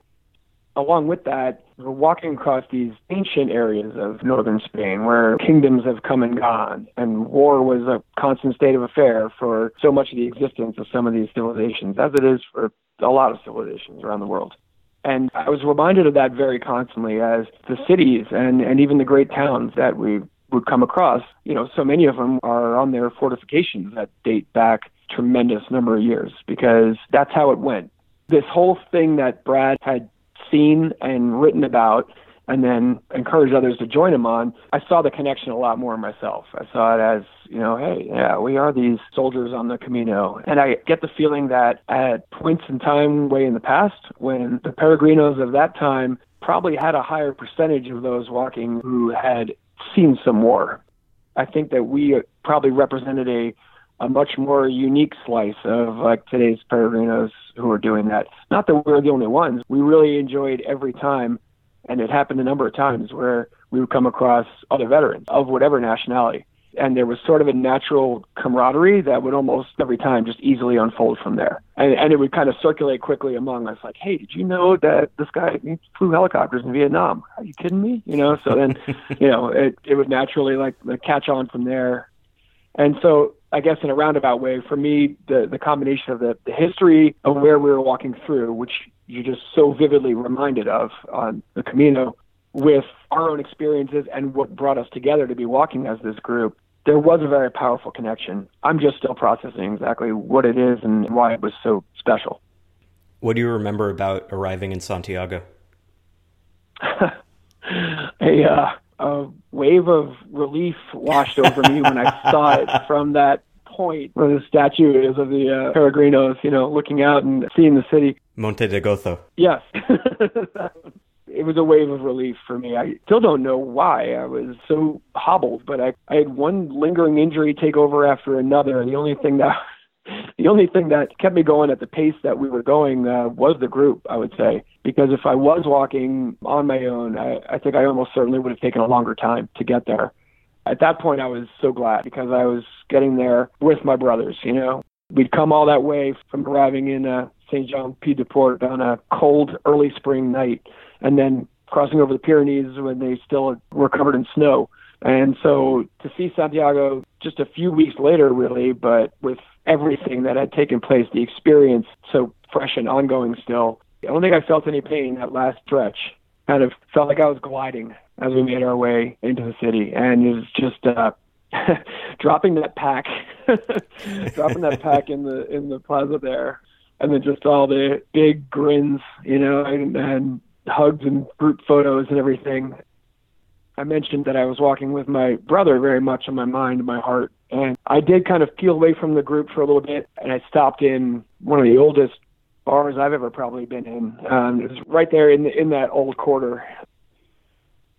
Along with that, we're walking across these ancient areas of northern Spain where kingdoms have come and gone, and war was a constant state of affair for so much of the existence of some of these civilizations, as it is for a lot of civilizations around the world. And I was reminded of that very constantly as the cities and, and even the great towns that we would come across, you know, so many of them are on their fortifications that date back tremendous number of years because that's how it went. This whole thing that Brad had seen and written about and then encouraged others to join him on, I saw the connection a lot more myself. I saw it as, you know, hey, yeah, we are these soldiers on the Camino. And I get the feeling that at points in time way in the past, when the peregrinos of that time probably had a higher percentage of those walking who had seen some war. I think that we probably represented a a much more unique slice of like today's peregrinos who are doing that. Not that we're the only ones. We really enjoyed every time, and it happened a number of times where we would come across other veterans of whatever nationality and there was sort of a natural camaraderie that would almost every time just easily unfold from there. And, and it would kind of circulate quickly among us, like, "Hey, did you know that this guy flew helicopters in Vietnam? Are you kidding me?" You know. So then, you know, it it would naturally like catch on from there. And so, I guess in a roundabout way, for me, the the combination of the, the history of where we were walking through, which you just so vividly reminded of on the Camino, with our own experiences and what brought us together to be walking as this group, there was a very powerful connection. I'm just still processing exactly what it is and why it was so special. What do you remember about arriving in Santiago? a, uh, a wave of relief washed over me when I saw it from that point where the statue is of the uh, Peregrinos, you know, looking out and seeing the city. Monte de Gozo. Yes. it was a wave of relief for me. I still don't know why I was so hobbled, but I, I had one lingering injury take over after another. The only thing that the only thing that kept me going at the pace that we were going uh, was the group, I would say. Because if I was walking on my own, I, I think I almost certainly would have taken a longer time to get there. At that point, I was so glad because I was getting there with my brothers, you know. We'd come all that way from arriving in uh, St. Jean Pied de Port on a cold early spring night and then crossing over the Pyrenees when they still were covered in snow. And so to see Santiago just a few weeks later, really, but with everything that had taken place, the experience so fresh and ongoing still, I don't think I felt any pain that last stretch. Kind of felt like I was gliding as we made our way into the city. And it was just, uh, dropping that pack, dropping that pack in the in the plaza there, and then just all the big grins, you know, and, and hugs and group photos and everything. I mentioned that I was walking with my brother very much in my mind and my heart. And I did kind of peel away from the group for a little bit, and I stopped in one of the oldest bars I've ever probably been in. Um, it was right there in the, in that old quarter.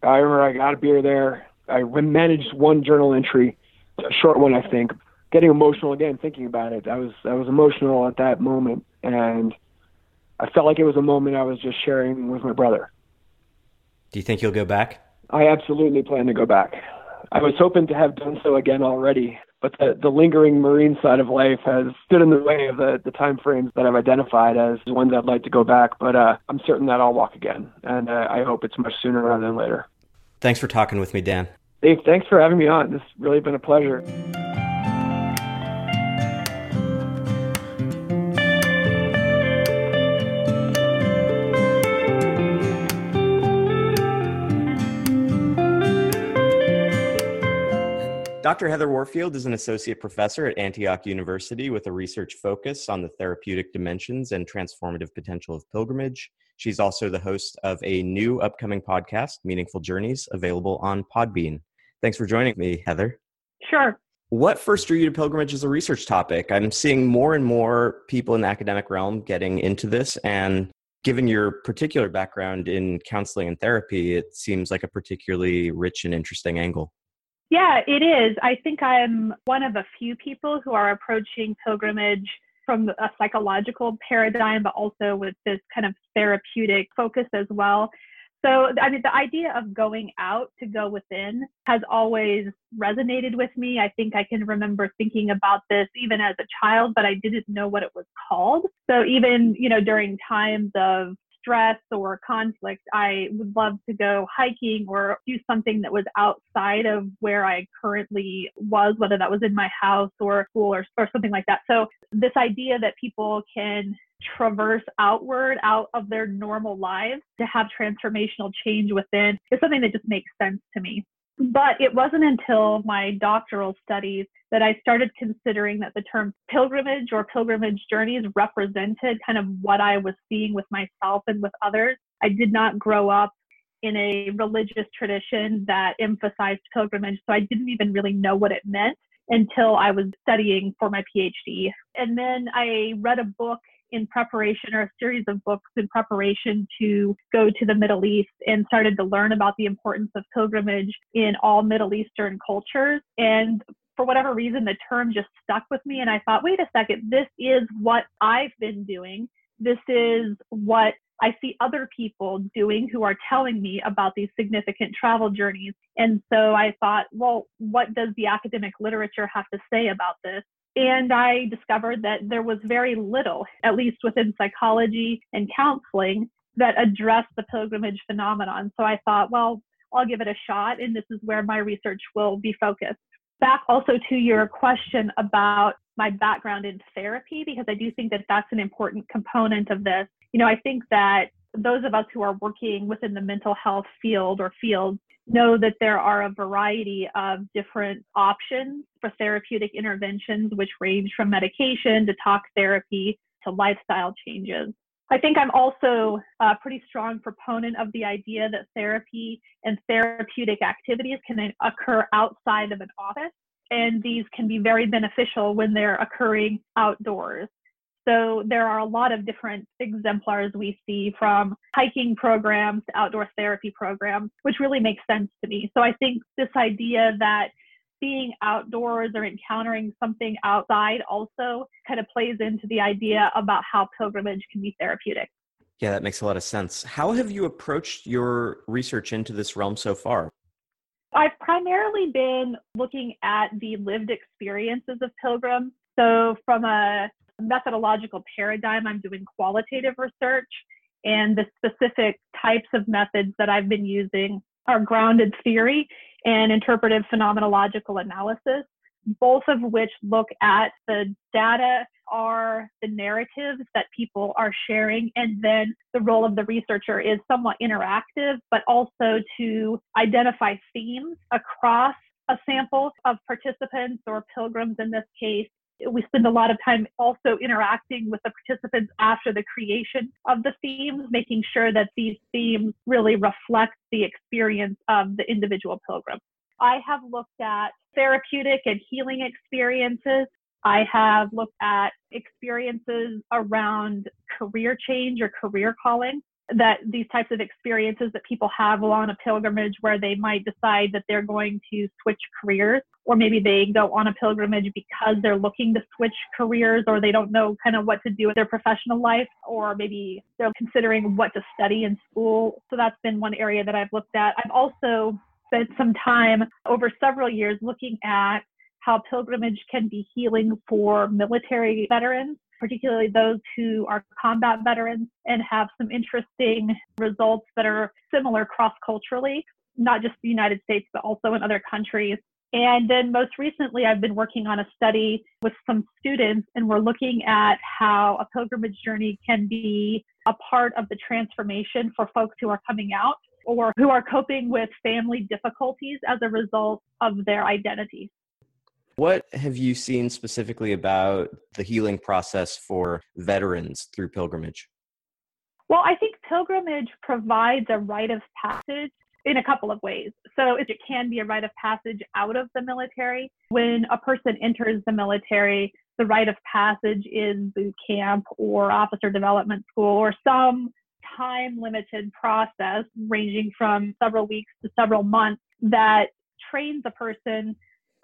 I remember I got a beer there. I managed one journal entry, a short one, I think. Getting emotional again thinking about it. I was I was emotional at that moment, and I felt like it was a moment I was just sharing with my brother. Do you think you'll go back? I absolutely plan to go back. I was hoping to have done so again already, but the, the lingering marine side of life has stood in the way of the, the time frames that I've identified as the ones I'd like to go back. But uh, I'm certain that I'll walk again, and uh, I hope it's much sooner rather than later. Thanks for talking with me, Dan. Dave, thanks for having me on. This has really been a pleasure. Dr. Heather Warfield is an associate professor at Antioch University with a research focus on the therapeutic dimensions and transformative potential of pilgrimage. She's also the host of a new upcoming podcast, Meaningful Journeys, available on Podbean. Thanks for joining me, Heather. Sure. What first drew you to pilgrimage as a research topic? I'm seeing more and more people in the academic realm getting into this, and given your particular background in counseling and therapy, it seems like a particularly rich and interesting angle. Yeah, it is. I think I'm one of a few people who are approaching pilgrimage from a psychological paradigm, but also with this kind of therapeutic focus as well. So, I mean, the idea of going out to go within has always resonated with me. I think I can remember thinking about this even as a child, but I didn't know what it was called. So, even, you know, during times of stress or conflict, I would love to go hiking or do something that was outside of where I currently was, whether that was in my house or school or, or something like that. So, this idea that people can traverse outward out of their normal lives to have transformational change within is something that just makes sense to me. But it wasn't until my doctoral studies that I started considering that the term pilgrimage or pilgrimage journeys represented kind of what I was seeing with myself and with others. I did not grow up in a religious tradition that emphasized pilgrimage, so I didn't even really know what it meant until I was studying for my PhD. And then I read a book in preparation or a series of books in preparation to go to the Middle East and started to learn about the importance of pilgrimage in all Middle Eastern cultures. And for whatever reason, the term just stuck with me. And I thought, wait a second, this is what I've been doing. This is what I see other people doing who are telling me about these significant travel journeys. And so I thought, well, what does the academic literature have to say about this? And I discovered that there was very little, at least within psychology and counseling, that addressed the pilgrimage phenomenon. So I thought, well, I'll give it a shot, and this is where my research will be focused. Back also to your question about my background in therapy, because I do think that that's an important component of this. You know, I think that those of us who are working within the mental health field or fields know that there are a variety of different options for therapeutic interventions, which range from medication to talk therapy to lifestyle changes. I think I'm also a pretty strong proponent of the idea that therapy and therapeutic activities can occur outside of an office, and these can be very beneficial when they're occurring outdoors. So there are a lot of different exemplars we see from hiking programs to outdoor therapy programs, which really makes sense to me. So I think this idea that being outdoors or encountering something outside also kind of plays into the idea about how pilgrimage can be therapeutic. Yeah, that makes a lot of sense. How have you approached your research into this realm so far? I've primarily been looking at the lived experiences of pilgrims. So, from a methodological paradigm, I'm doing qualitative research, and the specific types of methods that I've been using are grounded theory and interpretive phenomenological analysis, both of which look at the data are the narratives that people are sharing, and then the role of the researcher is somewhat interactive, but also to identify themes across a sample of participants or pilgrims in this case we spend a lot of time also interacting with the participants after the creation of the themes, making sure that these themes really reflect the experience of the individual pilgrim. I have looked at therapeutic and healing experiences. I have looked at experiences around career change or career calling that these types of experiences that people have on a pilgrimage where they might decide that they're going to switch careers or maybe they go on a pilgrimage because they're looking to switch careers or they don't know kind of what to do with their professional life or maybe they're considering what to study in school. So that's been one area that i've looked at. I've also spent some time over several years looking at how pilgrimage can be healing for military veterans particularly those who are combat veterans and have some interesting results that are similar cross culturally, not just the United States, but also in other countries. And then most recently, I've been working on a study with some students, and we're looking at how a pilgrimage journey can be a part of the transformation for folks who are coming out or who are coping with family difficulties as a result of their identity. What have you seen specifically about the healing process for veterans through pilgrimage? Well, I think pilgrimage provides a rite of passage in a couple of ways. So it can be a rite of passage out of the military. When a person enters the military, the rite of passage is boot camp or officer development school or some time limited process ranging from several weeks to several months that trains a person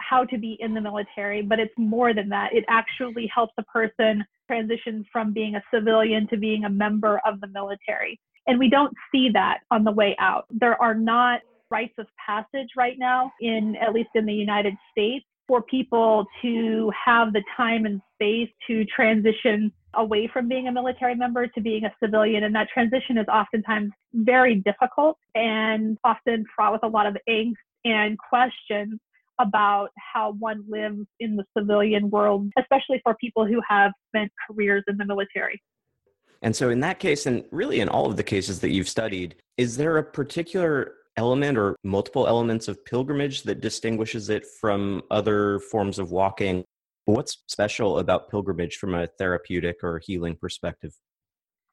how to be in the military, but it's more than that. It actually helps a person transition from being a civilian to being a member of the military. And we don't see that on the way out. There are not rites of passage right now in at least in the United States for people to have the time and space to transition away from being a military member to being a civilian. And that transition is oftentimes very difficult and often fraught with a lot of angst and questions about how one lives in the civilian world, especially for people who have spent careers in the military. And so, in that case, and really in all of the cases that you've studied, is there a particular element or multiple elements of pilgrimage that distinguishes it from other forms of walking? What's special about pilgrimage from a therapeutic or healing perspective?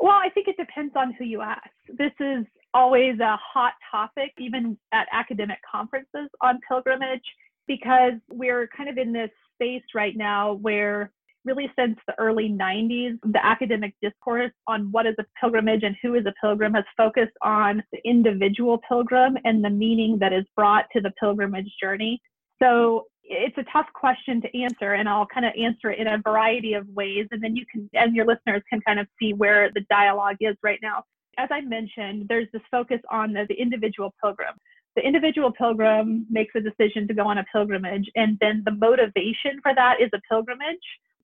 Well, I think it depends on who you ask. This is always a hot topic, even at academic conferences on pilgrimage because we're kind of in this space right now where really since the early 90s, the academic discourse on what is a pilgrimage and who is a pilgrim has focused on the individual pilgrim and the meaning that is brought to the pilgrimage journey. So it's a tough question to answer, and I'll kind of answer it in a variety of ways. And then you can, and your listeners can kind of see where the dialogue is right now. As I mentioned, there's this focus on the, the individual pilgrim the individual pilgrim makes a decision to go on a pilgrimage, and then the motivation for that is a pilgrimage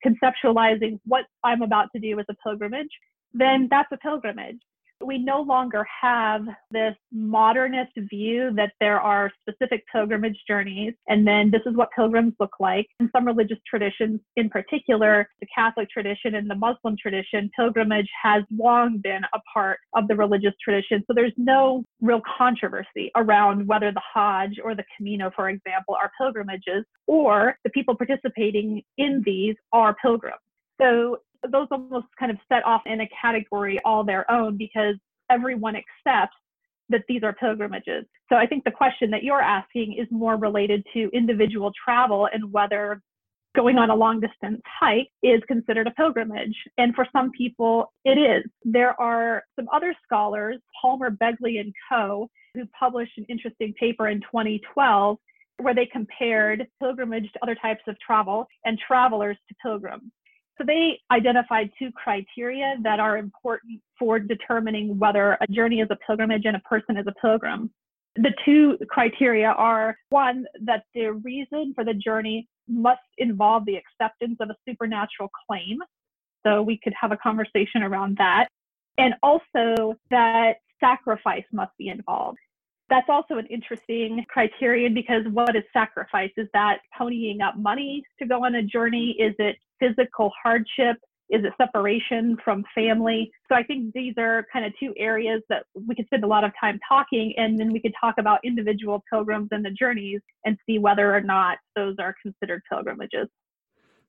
conceptualizing what I'm about to do as a pilgrimage, then that's a pilgrimage we no longer have this modernist view that there are specific pilgrimage journeys, and then this is what pilgrims look like. In some religious traditions, in particular, the Catholic tradition and the Muslim tradition, pilgrimage has long been a part of the religious tradition. So there's no real controversy around whether the Hajj or the Camino, for example, are pilgrimages, or the people participating in these are pilgrims. So those almost kind of set off in a category all their own because everyone accepts that these are pilgrimages. So I think the question that you're asking is more related to individual travel and whether going on a long distance hike is considered a pilgrimage. And for some people, it is. There are some other scholars, Palmer, Begley, and Coe, who published an interesting paper in 2012 where they compared pilgrimage to other types of travel and travelers to pilgrims. So they identified two criteria that are important for determining whether a journey is a pilgrimage and a person is a pilgrim. The two criteria are one, that the reason for the journey must involve the acceptance of a supernatural claim. So we could have a conversation around that. And also that sacrifice must be involved. That's also an interesting criterion because what is sacrifice? Is that ponying up money to go on a journey? Is it physical hardship? Is it separation from family? So I think these are kind of two areas that we could spend a lot of time talking, and then we could talk about individual pilgrims and the journeys and see whether or not those are considered pilgrimages.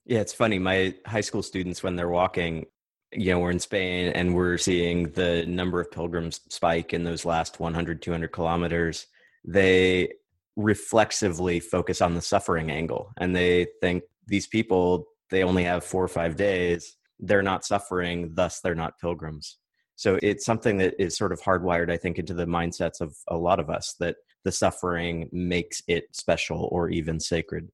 Yeah, it's funny. My high school students, when they're walking, you know, we're in Spain and we're seeing the number of pilgrims spike in those last 100, 200 kilometers. They reflexively focus on the suffering angle and they think these people they only have four or five days, they're not suffering, thus they're not pilgrims. So it's something that is sort of hardwired, I think, into the mindsets of a lot of us that the suffering makes it special or even sacred.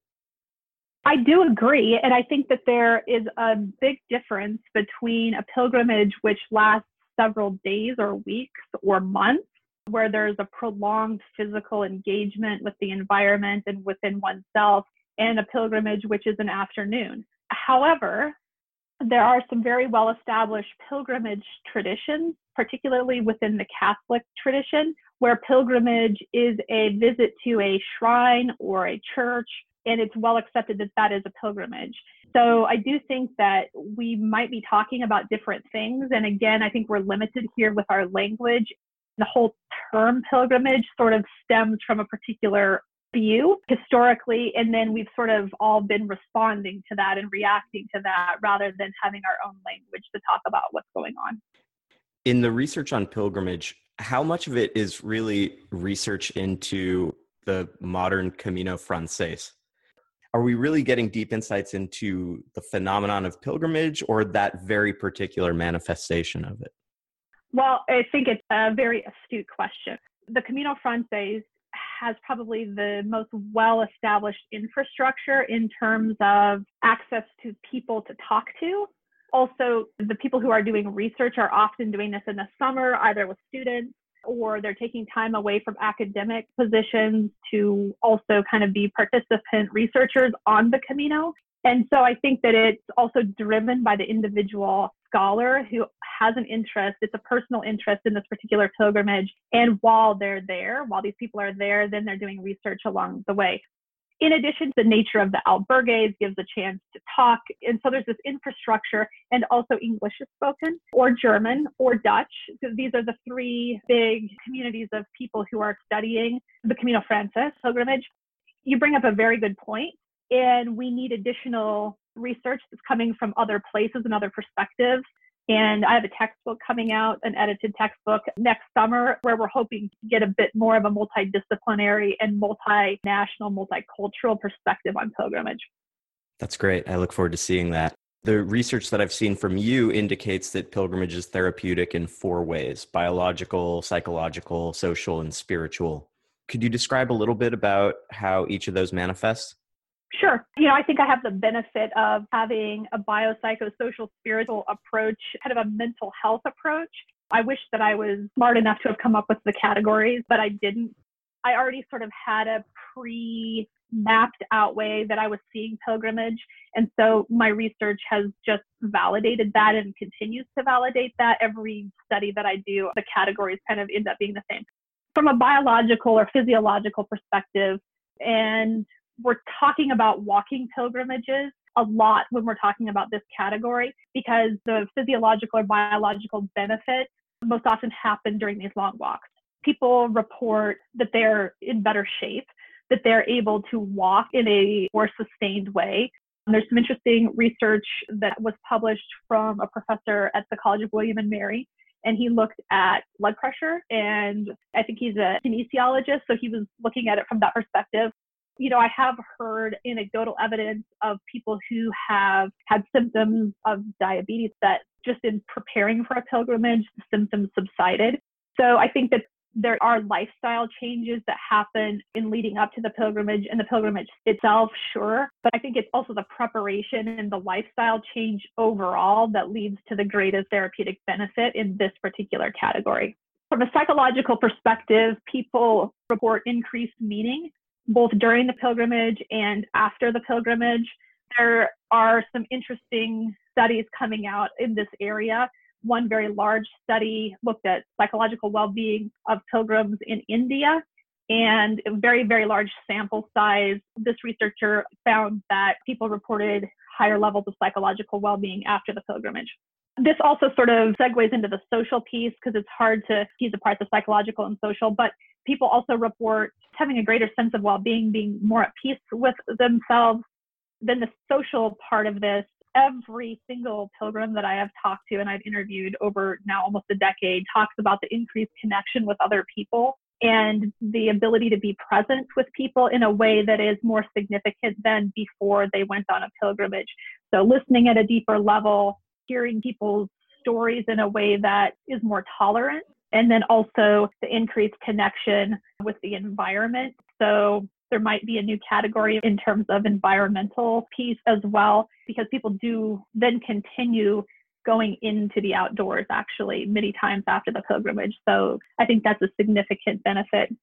I do agree. And I think that there is a big difference between a pilgrimage which lasts several days or weeks or months, where there's a prolonged physical engagement with the environment and within oneself, and a pilgrimage which is an afternoon. However, there are some very well established pilgrimage traditions, particularly within the Catholic tradition, where pilgrimage is a visit to a shrine or a church, and it's well accepted that that is a pilgrimage. So I do think that we might be talking about different things. And again, I think we're limited here with our language. The whole term pilgrimage sort of stems from a particular view historically, and then we've sort of all been responding to that and reacting to that rather than having our own language to talk about what's going on. In the research on pilgrimage, how much of it is really research into the modern Camino Frances? Are we really getting deep insights into the phenomenon of pilgrimage or that very particular manifestation of it? Well, I think it's a very astute question. The Camino Frances has probably the most well established infrastructure in terms of access to people to talk to. Also, the people who are doing research are often doing this in the summer, either with students or they're taking time away from academic positions to also kind of be participant researchers on the Camino. And so I think that it's also driven by the individual scholar who has an interest, it's a personal interest in this particular pilgrimage. And while they're there, while these people are there, then they're doing research along the way. In addition, to the nature of the albergues gives a chance to talk. And so there's this infrastructure, and also English is spoken, or German, or Dutch. these are the three big communities of people who are studying the Camino Frances pilgrimage. You bring up a very good point, and we need additional research that's coming from other places and other perspectives. And I have a textbook coming out, an edited textbook next summer, where we're hoping to get a bit more of a multidisciplinary and multinational, multicultural perspective on pilgrimage. That's great. I look forward to seeing that. The research that I've seen from you indicates that pilgrimage is therapeutic in four ways biological, psychological, social, and spiritual. Could you describe a little bit about how each of those manifests? Sure. You know, I think I have the benefit of having a biopsychosocial spiritual approach, kind of a mental health approach. I wish that I was smart enough to have come up with the categories, but I didn't. I already sort of had a pre mapped out way that I was seeing pilgrimage. And so my research has just validated that and continues to validate that. Every study that I do, the categories kind of end up being the same. From a biological or physiological perspective, and we're talking about walking pilgrimages a lot when we're talking about this category because the physiological or biological benefit most often happen during these long walks. People report that they're in better shape, that they're able to walk in a more sustained way. There's some interesting research that was published from a professor at the College of William and Mary, and he looked at blood pressure. And I think he's a kinesiologist, so he was looking at it from that perspective you know, I have heard anecdotal evidence of people who have had symptoms of diabetes that just in preparing for a pilgrimage, the symptoms subsided. So I think that there are lifestyle changes that happen in leading up to the pilgrimage and the pilgrimage itself, sure. But I think it's also the preparation and the lifestyle change overall that leads to the greatest therapeutic benefit in this particular category. From a psychological perspective, people report increased meaning both during the pilgrimage and after the pilgrimage. There are some interesting studies coming out in this area. One very large study looked at psychological well being of pilgrims in India and a very, very large sample size. This researcher found that people reported higher levels of psychological well being after the pilgrimage. This also sort of segues into the social piece because it's hard to tease apart the psychological and social, but people also report having a greater sense of well-being, being more at peace with themselves. Then the social part of this, every single pilgrim that I have talked to and I've interviewed over now almost a decade talks about the increased connection with other people and the ability to be present with people in a way that is more significant than before they went on a pilgrimage. So listening at a deeper level, hearing people's stories in a way that is more tolerant and then also the increased connection with the environment. So there might be a new category in terms of environmental piece as well, because people do then continue going into the outdoors actually many times after the pilgrimage. So I think that's a significant benefit.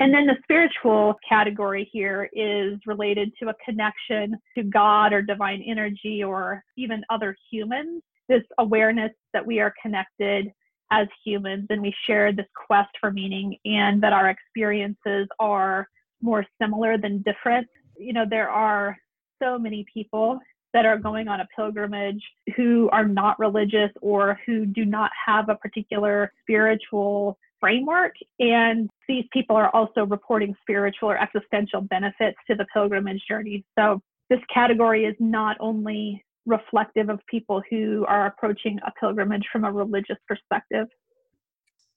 And then the spiritual category here is related to a connection to God or divine energy or even other humans. This awareness that we are connected as humans and we share this quest for meaning and that our experiences are more similar than different. You know, there are so many people that are going on a pilgrimage who are not religious or who do not have a particular spiritual framework. And these people are also reporting spiritual or existential benefits to the pilgrimage journey. So this category is not only reflective of people who are approaching a pilgrimage from a religious perspective.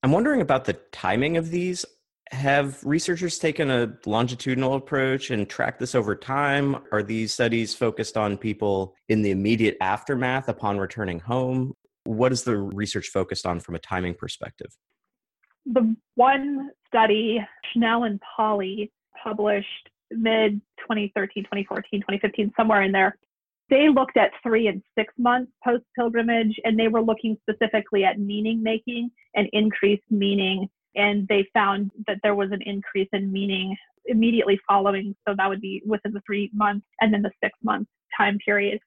I'm wondering about the timing of these. Have researchers taken a longitudinal approach and tracked this over time? Are these studies focused on people in the immediate aftermath upon returning home? What is the research focused on from a timing perspective? The one study, Schnell and Pali published mid 2013, 2014, 2015, somewhere in there, they looked at three and six months post pilgrimage, and they were looking specifically at meaning making and increased meaning. And they found that there was an increase in meaning immediately following. So that would be within the three months and then the six month time period.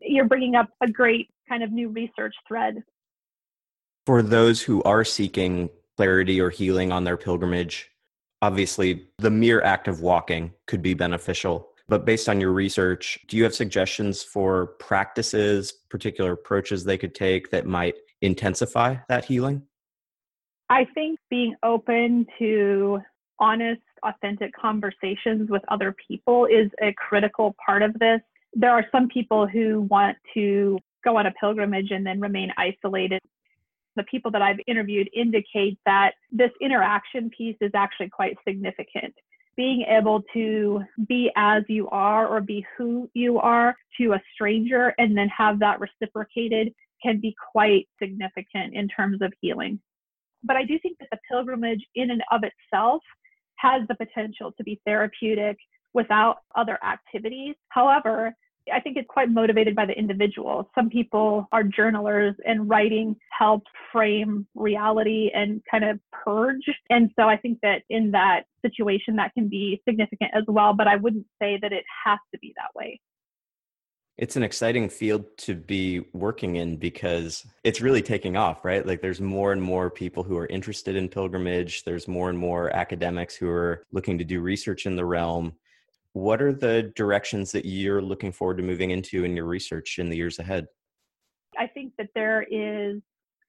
You're bringing up a great kind of new research thread. For those who are seeking clarity or healing on their pilgrimage, obviously the mere act of walking could be beneficial. But based on your research, do you have suggestions for practices, particular approaches they could take that might intensify that healing? I think being open to honest, authentic conversations with other people is a critical part of this. There are some people who want to go on a pilgrimage and then remain isolated. The people that I've interviewed indicate that this interaction piece is actually quite significant being able to be as you are or be who you are to a stranger and then have that reciprocated can be quite significant in terms of healing. But I do think that the pilgrimage in and of itself has the potential to be therapeutic without other activities. However, I think it's quite motivated by the individual. Some people are journalers and writing helps frame reality and kind of purge. And so I think that in that situation, that can be significant as well. But I wouldn't say that it has to be that way. It's an exciting field to be working in because it's really taking off, right? Like there's more and more people who are interested in pilgrimage. There's more and more academics who are looking to do research in the realm. What are the directions that you're looking forward to moving into in your research in the years ahead? I think that there is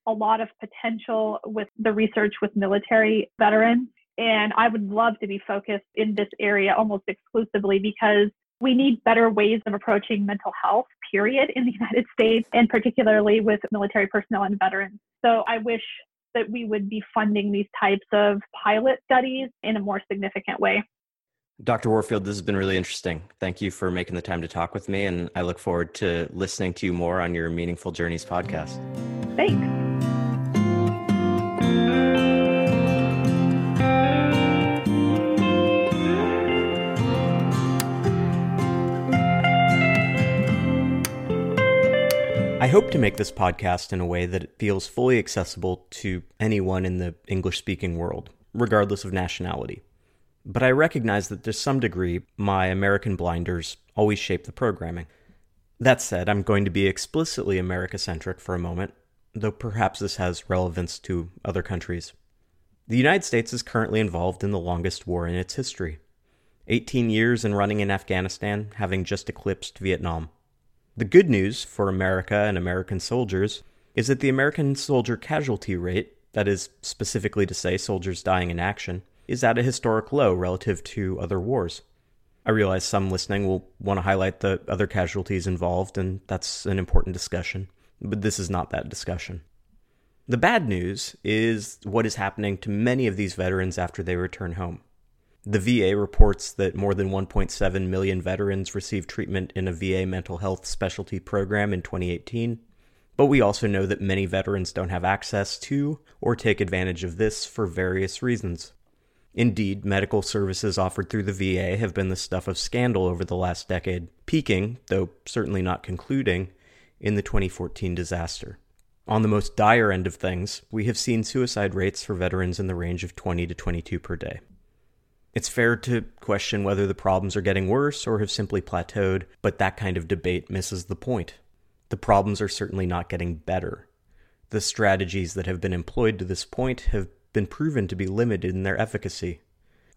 a lot of potential with the research with military veterans. And I would love to be focused in this area almost exclusively because we need better ways of approaching mental health, period, in the United States, and particularly with military personnel and veterans. So I wish that we would be funding these types of pilot studies in a more significant way. Dr. Warfield, this has been really interesting. Thank you for making the time to talk with me, and I look forward to listening to you more on your Meaningful Journeys podcast. Thanks. I hope to make this podcast in a way that it feels fully accessible to anyone in the English speaking world, regardless of nationality. But I recognize that to some degree, my American blinders always shape the programming. That said, I'm going to be explicitly America centric for a moment, though perhaps this has relevance to other countries. The United States is currently involved in the longest war in its history 18 years and running in Afghanistan, having just eclipsed Vietnam. The good news for America and American soldiers is that the American soldier casualty rate, that is specifically to say soldiers dying in action, is at a historic low relative to other wars. I realize some listening will want to highlight the other casualties involved, and that's an important discussion, but this is not that discussion. The bad news is what is happening to many of these veterans after they return home. The VA reports that more than 1.7 million veterans received treatment in a VA mental health specialty program in 2018. But we also know that many veterans don't have access to or take advantage of this for various reasons. Indeed, medical services offered through the VA have been the stuff of scandal over the last decade, peaking, though certainly not concluding, in the 2014 disaster. On the most dire end of things, we have seen suicide rates for veterans in the range of 20 to 22 per day. It's fair to question whether the problems are getting worse or have simply plateaued, but that kind of debate misses the point. The problems are certainly not getting better. The strategies that have been employed to this point have been proven to be limited in their efficacy.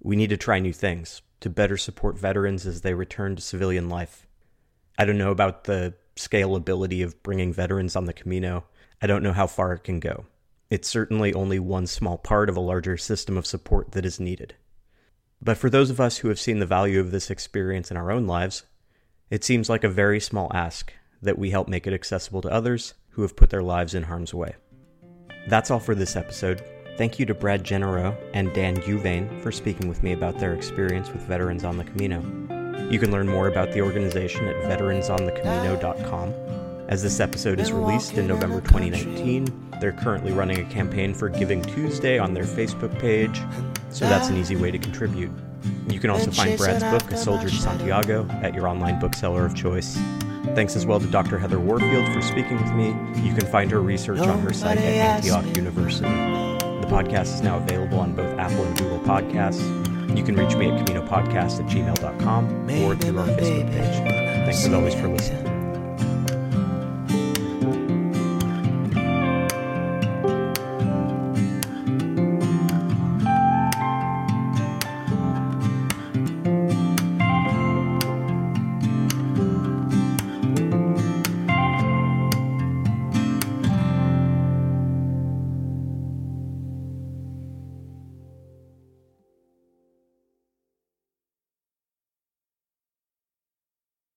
We need to try new things to better support veterans as they return to civilian life. I don't know about the scalability of bringing veterans on the Camino. I don't know how far it can go. It's certainly only one small part of a larger system of support that is needed. But for those of us who have seen the value of this experience in our own lives, it seems like a very small ask that we help make it accessible to others who have put their lives in harm's way. That's all for this episode. Thank you to Brad Genereux and Dan Huvane for speaking with me about their experience with Veterans on the Camino. You can learn more about the organization at veteransonthecamino.com. As this episode is released in November 2019, they're currently running a campaign for Giving Tuesday on their Facebook page, so that's an easy way to contribute. You can also find Brad's book, A Soldier to Santiago, at your online bookseller of choice. Thanks as well to Dr. Heather Warfield for speaking with me. You can find her research on her site at Antioch University. Podcast is now available on both Apple and Google Podcasts. You can reach me at CaminoPodcast at gmail.com or through our Facebook page. Thanks as always for listening.